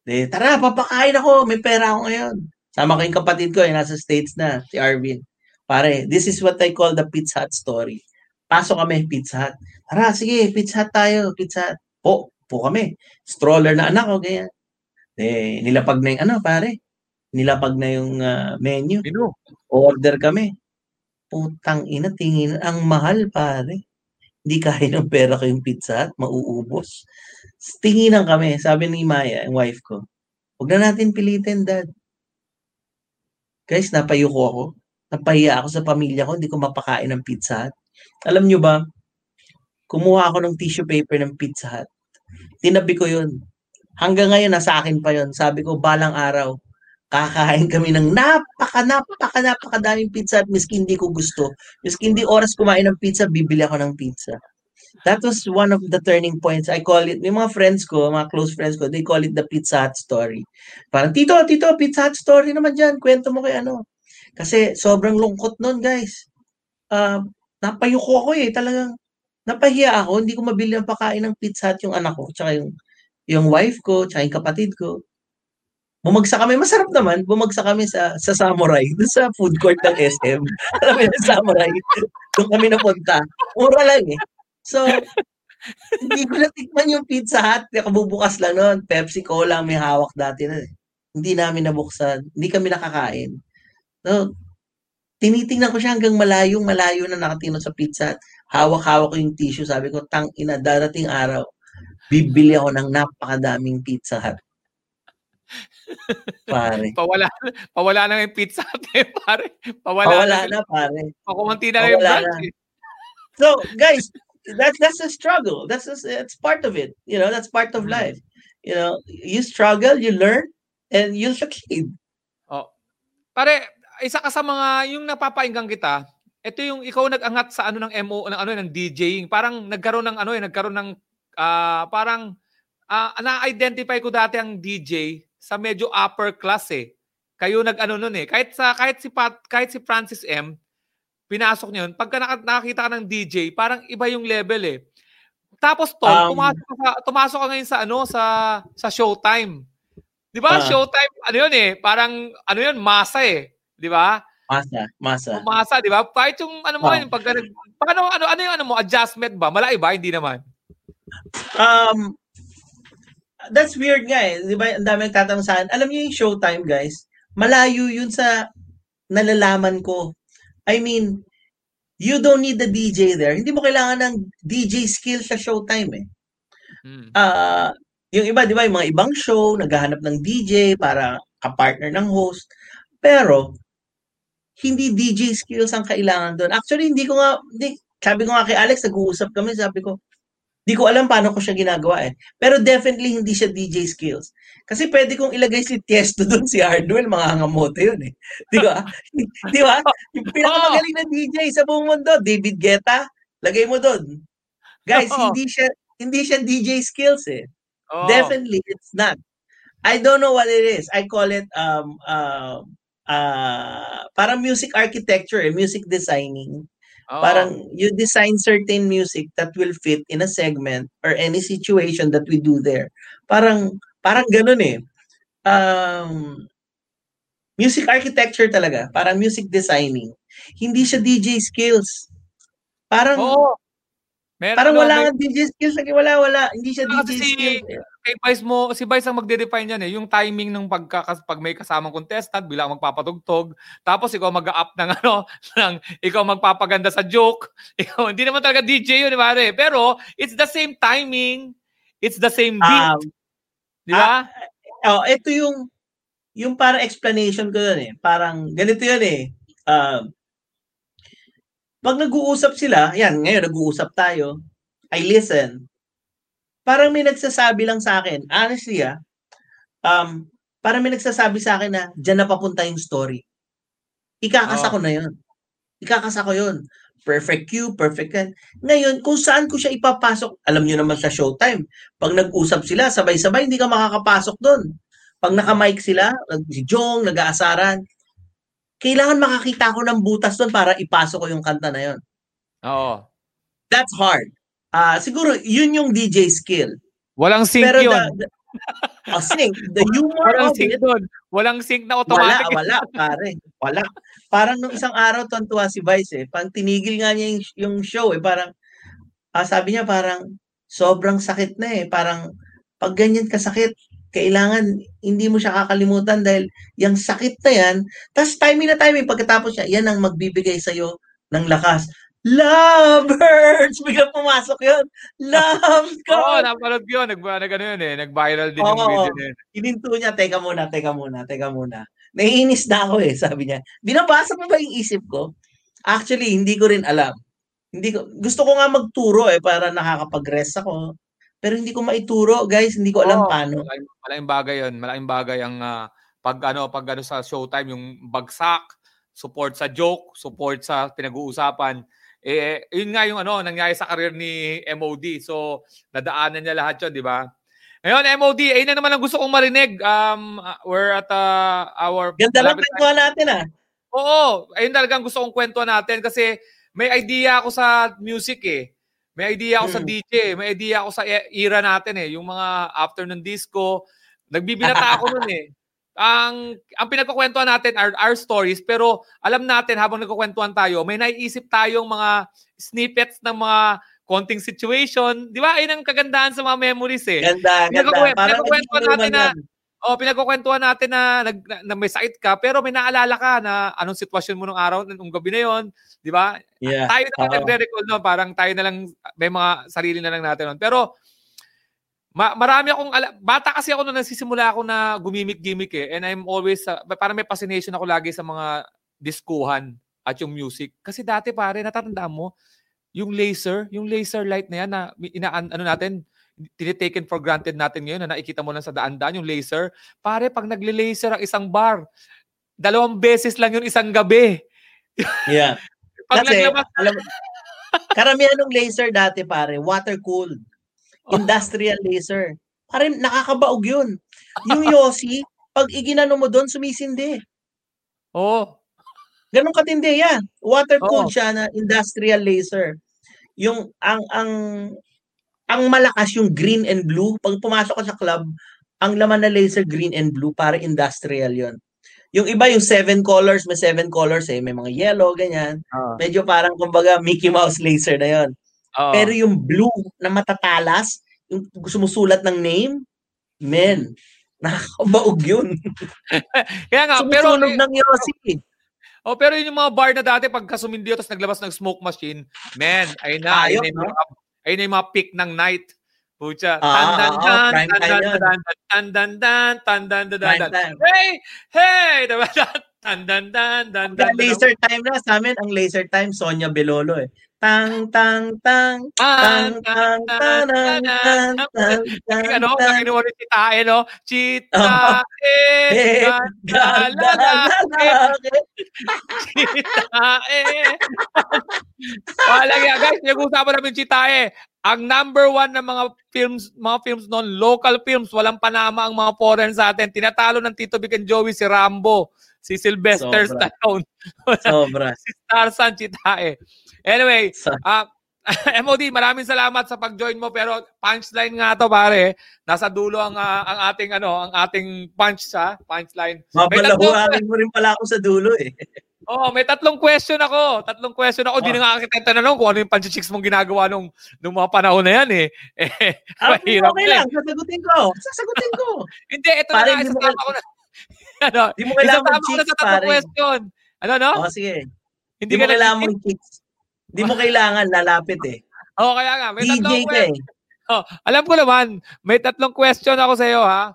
De, tara, papakain ako, may pera ako ngayon. Sama ko yung kapatid ko, yung nasa States na, si Arvin. Pare, this is what I call the Pizza Hut story. Pasok kami, Pizza Hut. Tara, sige, Pizza Hut tayo, Pizza Hut. Po, po kami. Stroller na anak ko, ganyan. De, nilapag na yung ano, pare. Nilapag na yung ah, menu. Minu. Order kami. Putang ina, tingin, ang mahal pare. Hindi kaya ng pera ko yung pizza at mauubos. Tinginan kami, sabi ni Maya, yung wife ko, huwag na natin pilitin, dad. Guys, napayuko ako. Napahiya ako sa pamilya ko, hindi ko mapakain ng pizza hut. Alam nyo ba, kumuha ako ng tissue paper ng pizza hut. Tinabi ko yun. Hanggang ngayon, nasa akin pa yun. Sabi ko, balang araw, kakain kami ng napaka, napaka, napaka daming pizza at miski hindi ko gusto. Miski hindi oras kumain ng pizza, bibili ako ng pizza. That was one of the turning points. I call it, yung mga friends ko, mga close friends ko, they call it the Pizza Hut story. Parang, tito, tito, Pizza Hut story naman dyan. Kwento mo kay ano. Kasi sobrang lungkot nun, guys. Uh, napayuko ako eh. Talagang, napahiya ako. Hindi ko mabili ang pakain ng Pizza Hut yung anak ko, tsaka yung, yung wife ko, tsaka yung kapatid ko. Bumagsak kami, masarap naman, bumagsak kami sa sa Samurai, doon sa food court ng SM. Alam mo yung Samurai, doon kami napunta. Mura lang eh. So, hindi ko natikman yung Pizza Hut, kabubukas lang noon. Pepsi Cola may hawak dati na eh. Hindi namin nabuksan, hindi kami nakakain. So, tinitingnan ko siya hanggang malayong malayo na nakatingin sa Pizza Hut. Hawak-hawak ko yung tissue, sabi ko, tang ina, darating araw, bibili ako ng napakadaming Pizza Hut. Pare. Pawala, pawala na yung pizza Hut pare. Pawala, Pawala na. na, pare. Pakumanti na yung Pawala branch na. eh. So, guys, that's that's a struggle. That's a, that's part of it. You know, that's part of Mhm. life. You know, you struggle, you learn, and you'll succeed. Pare, isa ka sa mga, yung napapainggang kita, ito yung ikaw nag-angat sa ano ng MO, ng ano, ng DJing. Parang nagkaroon ng ano eh, nagkaroon ng, ah, parang, ah, na-identify ko dati ang DJ sa medyo upper class eh. Kayo nag-ano nun eh. Kahit sa kahit si Pat, kahit si Francis M, pinasok niyo yun. Pagka naka- nakakita ka ng DJ, parang iba yung level eh. Tapos Tom, Um, pumasok ka, tumasok ka ngayon sa ano sa sa Showtime. 'Di ba? Ah. Showtime ano yun eh, parang ano yun, masa eh. 'Di ba? Masa, masa. Masa, 'di ba? Kahit yung ano mo Ah. yun, pagka paano ano ano yung ano mo, adjustment ba? Malaki ba? Hindi naman. Um, that's weird nga eh. Di ba? Ang dami nagtatanong sa akin. Alam niyo yung showtime, guys? Malayo yun sa nalalaman ko. I mean, you don't need the DJ there. Hindi mo kailangan ng DJ skill sa showtime eh. Hmm. Ah, yung iba, di ba, yung mga ibang show, naghahanap ng DJ para kapartner ng host. Pero, hindi DJ skills ang kailangan doon. Actually, hindi ko nga, hindi, sabi ko nga kay Alex, nag-uusap kami, sabi ko, di ko alam paano ko siya ginagawa eh. Pero definitely hindi siya DJ skills. Kasi pwede kong ilagay si Tiesto doon, si Hardwell, mga ngamote yun eh. Di ba? di ba? Yung pinakamagaling na DJ sa buong mundo, David Guetta, lagay mo doon. Guys, Oo. hindi siya hindi siya DJ skills eh. Oo. Definitely, it's not. I don't know what it is. I call it um uh, uh, parang music architecture, eh, music designing. Parang you design certain music that will fit in a segment or any situation that we do there. Parang parang ganun eh. Um, music architecture talaga, parang music designing. Hindi siya DJ skills. Parang. Meron parang ano, wala may- DJ skills, wala wala. Hindi siya DJ si- skills. Eh. kay Vice mo, si Vice ang magde-define yan eh. Yung timing ng pagka, pag may kasamang contestant, bilang magpapatugtog. Tapos ikaw mag-up ng ano, ng, ikaw magpapaganda sa joke. Ikaw, hindi naman talaga DJ yun, di ba? re? Pero, it's the same timing. It's the same beat. Um, di ba? oh, ito yung yung parang explanation ko yun eh. Parang ganito yun eh. Um, pag nag-uusap sila, yan, ngayon nag-uusap tayo, I listen. Parang may nagsasabi lang sa akin, honestly ah, um, parang may nagsasabi sa akin na dyan na papunta yung story. Ikakasa Oo. ko na yun. Ikakasa ko yun. Perfect cue, perfect yan. Ngayon, kung saan ko siya ipapasok, alam nyo naman sa showtime, pag nag-usap sila, sabay-sabay, hindi ka makakapasok doon. Pag naka-mic sila, si Jong, nag-aasaran, kailangan makakita ko ng butas doon para ipasok ko yung kanta na yun. Oo. That's hard. Ah, siguro, yun yung DJ skill. Walang sync Pero yun. the, the, oh, sync, the humor Walang of sync it, doon. Walang sync na wala, automatic. wala, pare. Wala. Parang nung isang araw, tontuwa si Vice eh. Pag tinigil nga niya yung, yung show eh, parang, ah, sabi niya parang, sobrang sakit na eh. Parang, pag ganyan kasakit, kailangan hindi mo siya kakalimutan dahil yung sakit na yan, tas timing na timing, pagkatapos siya, yan ang magbibigay sa'yo ng lakas. Lovebirds! Biglang pumasok yun. Love Oo, God! napanood yun. Nag, nag, ano yun eh. Nag-viral din yung Oo. video na yun. Hininto niya, teka muna, teka muna, teka muna. Naiinis na ako eh, sabi niya. Binabasa mo ba yung isip ko? Actually, hindi ko rin alam. Hindi ko, gusto ko nga magturo eh, para nakakapag-rest ako. Pero hindi ko maituro, guys. Hindi ko alam Oo, paano. Malaking, malaking bagay yun. Malaking bagay ang ah, pag ano pag ano sa showtime yung bagsak, support sa joke, support sa pinag-uusapan. Eh yun nga yung ano nangyari sa career ni MOD. So nadaanan niya lahat 'yon, di ba? Ngayon, MOD, ayun na naman ang gusto kong marinig. Um, we're at uh, our... Ganda lang kwentuhan natin ah. Oo, ayun talagang gusto kong kwentuhan natin kasi may idea ako sa music eh. May idea ako sa Hmm. DJ, may idea ako sa e- era natin eh, yung mga afternoon disco. Nagbibinata ako nun eh. Ang ang pinagkukwentuhan natin are our stories pero alam natin habang nagkukwentuhan tayo, may naiisip tayong mga snippets ng mga konting situation. Di ba? Ayun ang kagandahan sa mga memories eh. Ganda, ganda. Pinagkukwen- Parang pinagkukwentuhan natin na. Oh, pinagkukwentuhan natin na, nag, na, na may sakit ka pero may naalala ka na anong sitwasyon mo nung araw, nung gabi na yon, di ba? Yeah. Tayo naman Oo. nagre-recall no, parang tayo na lang may mga sarili na lang natin nun. Pero ma- marami akong ala- bata kasi ako nung nagsisimula ako na gumimik-gimik eh and I'm always uh, parang may fascination ako lagi sa mga diskuhan at yung music. Kasi dati pare, natatandaan mo, yung laser, yung laser light na yan na ina ano natin, tinitaken for granted natin ngayon na nakikita mo lang sa daan-daan yung laser. Pare, pag nagle-laser ang isang bar, dalawang beses lang yun isang gabi. Yeah. Pag Kasi, naglabas alam karamihan ng laser dati pare, water cooled. Industrial laser. Pare, nakakabaog yun. Yung Yossi, pag iginano mo doon, sumisindi. Oo. Ganun katindi yan. Water cooled Oo. siya na industrial laser. Yung ang ang ang malakas yung green and blue. Pag pumasok ka sa club, ang laman na laser green and blue para industrial yon. Yung iba yung seven colors, may seven colors eh, may mga yellow ganyan. Oo. Medyo parang kumbaga Mickey Mouse laser na yon. Oo. Pero yung blue na matatalas, yung sumusulat ng name, men, nakakabaog yun. Kaya nga, pero Sumusunog ng Yossi. Oh, pero yun yung mga bar na dati pagka sumindiyo tapos naglabas ng smoke machine, man, ayun na, ayun, Ayos, na yung ayun na yung mga peak ng night. Pucha. Ah, Tandan ah, dan, tandan dan, tandan dan, dan. Hey! Hey! Diba? Tandan dan, dan, dan, laser time na sa amin, ang laser time, Sonia Belolo eh. Tang tang tang tang tang tang tang tang ano ang inuwi ni Tae no Chita eh galalaki Chita eh Wala nga guys nag-usapan namin Chita eh ang number one ng mga films, mga films noon, local films, walang panama ang mga foreign sa atin. Tinatalo ng Tito Vic and Joey si Rambo si Sylvester Sobra. Stallone, Sobra. si Tarzan Chitae. Anyway, Sa- ah MOD, maraming salamat sa pag-join mo pero punchline nga to pare. Nasa dulo ang ah, ang ating ano, ang ating punch sa punchline. Mapalahuakin mo rin pala ako sa dulo eh. oh, may tatlong question ako. Tatlong question ako. Di Oh. na nga kita tanong kung ano yung panchichicks mong ginagawa nung nung mga panahon na yan eh. eh Ah, okay na eh. lang, sasagutin ko. Sasagutin ko. Hindi, ito Pare, na nga, isasama ko na. Ano, Di mo kailangan na sa tatlong pare. question. Ano, no? O, sige. Hindi Di mo ka kailangan nag- mag-chicks. Di mo kailangan lalapit eh. Oh, kaya nga. May DJ tatlong ka eh. Oh, alam ko naman, may tatlong question ako sa iyo, ha?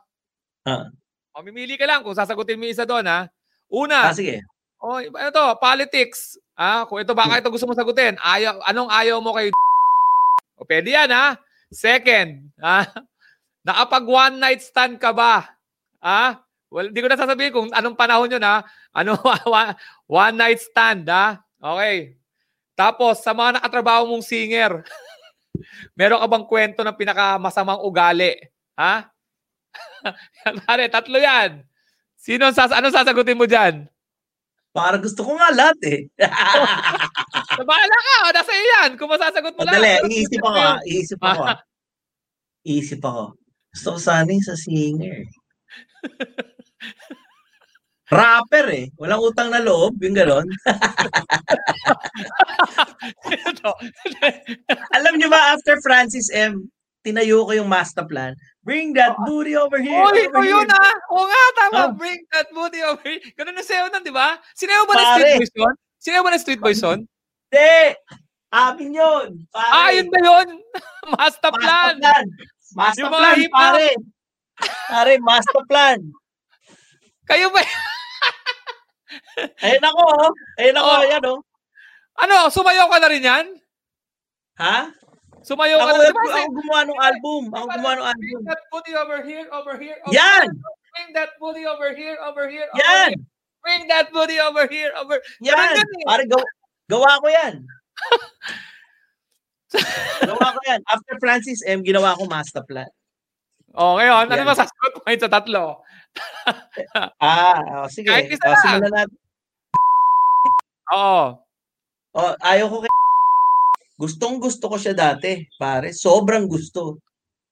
Ah. Mamimili ka lang kung sasagutin mo isa doon, ha? Una, Ah, sige. oh, ano to, politics. Ah, kung ito baka ito gusto mo sagutin. Ayaw, anong ayaw mo kay O pwede yan, ha? Second, ha? Nakapag one night stand ka ba? Ha? Well, hindi ko na sasabihin kung anong panahon yun, ha? Ano, one night stand, ha? Okay. Tapos, sa mga nakatrabaho mong singer, meron ka bang kwento ng pinakamasamang ugali? Ha? Pare, tatlo yan. Sino sas anong sasagutin mo dyan? Para gusto ko nga lahat eh. Sa bahala ka, o, nasa iyo yan. Kung masasagot mo lang. Madali, Pero iisip sasagutin ako ah. Iisip ako ah. Iisip ako. Gusto ko sana sa singer. Rapper eh. Walang utang na loob, yung gano'n. Alam niyo ba, after Francis M., tinayo ko yung master plan. Bring that booty over here. Ito over yun ah. Oo nga, tama. Ah. Bring that booty over here. Ganun ang sayo nun, di ba? Sinayaw ba Pare. Street Boys yun? Sinayaw ba ng Street Boys yun? Hindi! Amin yun! Pare. Ah, yun ba yun? Master Master plan. plan. Master Yung mga plan, pare. Pare, master plan. Kayo ba? Ayun ako, oh. Ayun ako, Oh. ayan, oh. Ano, sumayaw ka na rin yan? Ha? Sumayaw ka Ako, na rin? ako, ako gumawa ng album. Ako gumawa ng album. Bring that booty over here, over here, over Yan! here. Bring that booty over here, over here, over Yan! here. Bring that booty over here, over Yan! Ganun eh. Pare, gawa, gawa ko yan. gawa ko yan. After Francis M., ginawa ko master plan. Oh, ngayon, ano masasagot mo ngayon sa tatlo? Ah, oh, sige. Kahit isa Oh, lang. simulan natin. Oo. Oh, ayaw ko kay Gustong gusto ko siya dati, pare. Sobrang gusto.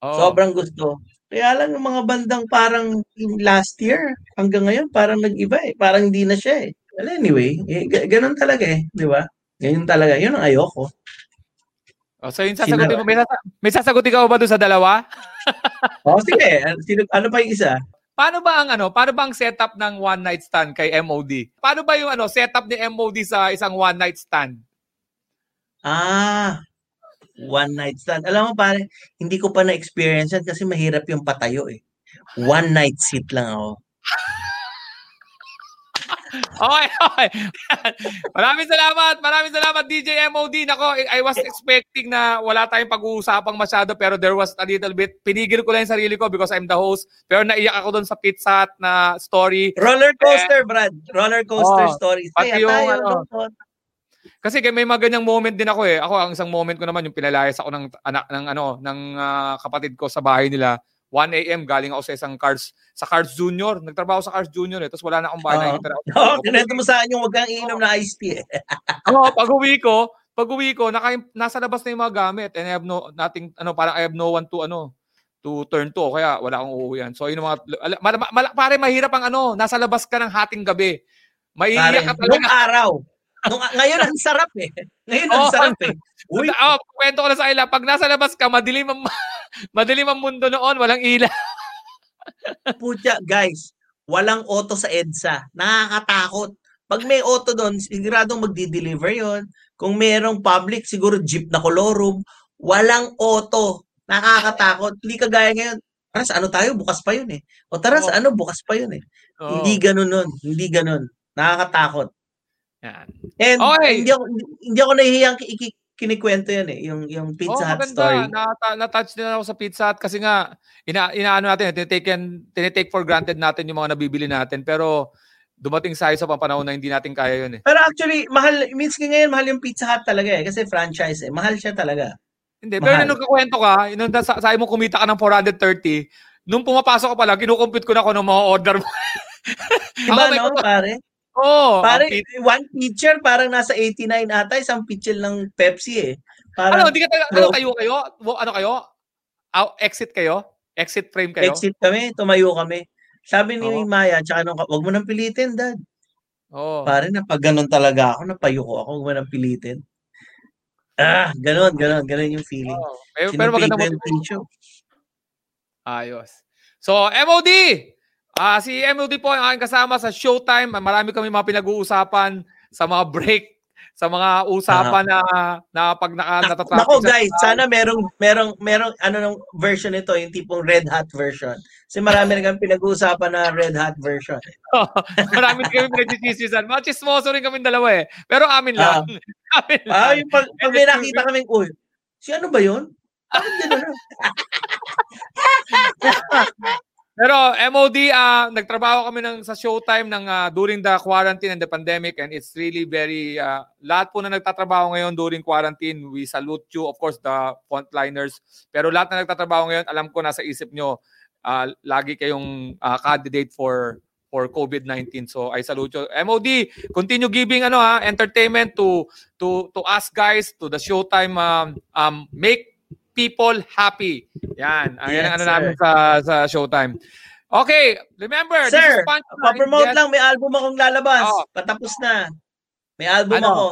Oo. Sobrang gusto. Kaya lang yung mga bandang parang last year, hanggang ngayon, parang nag-iba eh. Parang hindi na siya eh. Well, anyway, eh, ga- ganun talaga eh. Di ba? Ganyan talaga. Yun ang ayoko. Oh, so yung sasagutin mo, may, sasa- may sasagutin ka ba doon sa dalawa? Oh, sige. Ano, sino, ano pa yung isa? Paano ba ang ano, paano ba ang setup ng one night stand kay MOD? Paano ba yung ano, setup ni MOD sa isang one night stand? Ah, one night stand. Alam mo pare, hindi ko pa na-experience yan kasi mahirap yung patayo eh. One night seat lang ako. Okay, okay. maraming salamat. Maraming salamat DJ MOD. Nako, I I was expecting na wala tayong pag-uusapang masyado pero there was a little bit. Pinigil ko lang yung sarili ko because I'm the host. Pero naiyak ako doon sa Pizza Hut na story. Roller coaster, Brad. Roller coaster Oh, stories. pati Kaya yung tayo, ano. Kasi may mga ganyang moment din ako eh. Ako ang isang moment ko naman yung pinalayas ako ng anak ng ano ng ah, kapatid ko sa bahay nila. 1 a.m. galing ako sa isang Cars, sa Cars Junior. Nagtrabaho sa Cars Junior eh. Tapos wala na akong bahay. Oo. Oo, kinento mo sa akin yung wag kang iinom na iced tea eh. Oo, pag uwi ko, pag uwi ko, naka, nasa labas na yung mga gamit and I have no, nothing, ano, parang I have no one to, ano, to turn to. Kaya wala akong uuwian. So, yun yung mga, ala- ma, ma, ma- pare, mahirap ang ano, nasa labas ka ng hating gabi. Maiiyak ka nung talaga. araw. Nung, ngayon ang sarap eh. Ngayon ang sarap eh. Uy, Oh, kwento ko na sa ila, pag nasa labas ka, madilim ang, madilim ang mundo noon, walang ilaw. putya, guys, walang auto sa EDSA. Nakakatakot. Pag may auto doon, siguradong magdi-deliver yon. Kung merong public, siguro jeep na colorum. Walang auto. Nakakatakot. Hindi kagaya ngayon. Tara sa ano tayo, bukas pa yun eh. O tara sa ano, bukas pa yun eh. Oo. Hindi ganun nun. Hindi ganun. Nakakatakot. Yan. And Okay. hindi ako hindi ako nahihiyang kinikwento yan eh, yung yung Pizza oh, Hut maganda. story. Na- Na-touch din ako sa Pizza Hut kasi nga, ina, inaano natin, eh, tinitake, tinitake for granted natin yung mga nabibili natin. Pero dumating sa sa panahon na hindi natin kaya yun eh. Pero actually, mahal, means nga ngayon, mahal yung Pizza Hut talaga eh. Kasi franchise eh. Mahal siya talaga. Hindi, pero Mahal. nung nagkakwento ka, nung sa, sa mo kumita ka ng 430, nung pumapasok ka pala, kinukumpit ko na ako ng mga order mo. Diba, may- no, pare? Oo. Pare, ang pit- one pitcher, parang nasa 89 ata, isang pitcher ng Pepsi eh. ano, Parang hindi ka tayo, ano kayo kayo? Wo- Ano kayo? Out, exit kayo? Exit frame kayo? exit kami, tumayo kami. Sabi ni Oo. Maya, tsaka nung, wag mo nang pilitin, dad. Oo. Pare, na pag ganun talaga ako, napayuko ako, wag mo nang pilitin. Ah, ganun, ganun, ganun yung feeling. Oo. Pero, pero maganda mo. Ayos. So, MOD! Ah, si MOD po ang aking kasama sa Showtime. Marami kami mga pinag-uusapan sa mga break, sa mga usapan na na pag naka natatraffic Nako sa- guys, sana merong merong merong ano nung version nito, yung tipong red hot version. Kasi marami rin kami pinag-uusapan na red hot version. Marami din kami pinag-chismisan. Mga chismoso rin kami dalawa eh. Pero amin lang. amin lang. Ah, yung pag, pag may nakita kaming, uy, si ano ba yun? Bakit gano'n? Pero MOD, ah nagtrabaho kami ng, sa Showtime ng, ah, during the quarantine and the pandemic and it's really very, ah, lahat po na nagtatrabaho ngayon during quarantine, we salute you, of course, the frontliners. Pero lahat na nagtatrabaho ngayon, alam ko nasa isip nyo, ah, lagi kayong ah, candidate for for COVID-19. So I salute you. MOD, continue giving ano ha, entertainment to to to us guys, to the Showtime um, um make people happy. Yan. Ang Yes, ano sir. namin sa sa Showtime. Okay, remember, this Sir. Pa-promote Yes. lang, may album akong lalabas. Oo. Patapos na. May album Ano? ako.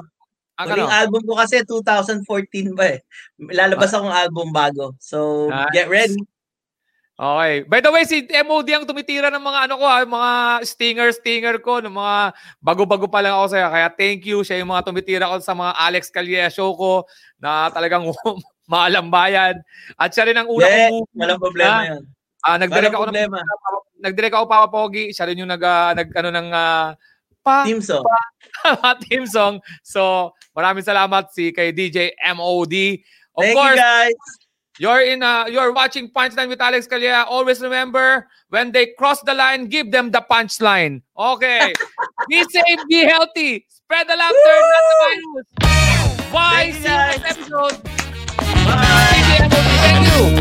Ang Huling ano? album ko kasi 2014 ba eh. Lalabas akong album bago. So, Nice. get ready. Okay. By the way, si MOD ang tumitira ng mga ano ko ha, mga stinger stinger ko ng mga bago-bago pa lang ako sa'yo. Kaya thank you. Siya yung mga tumitira ko sa mga Alex Calleja show ko na talagang maalam bayan. At siya rin ang una Yeah, kong movie. Walang problema Ah, yan. Ah, nag-direct ako ng problema. nag-direct ako Papa Pogi. Siya rin yung nag ah, nag ano ng ah, pa Team song. team song. So, maraming salamat si kay DJ MOD. Of Thank course, you guys. You're in uh, you're watching Punchline with Alex Calleja. Always remember, when they cross the line, give them the punchline. Okay. be safe, be healthy. Spread the laughter, not the virus. Bye. See you next episode. And you.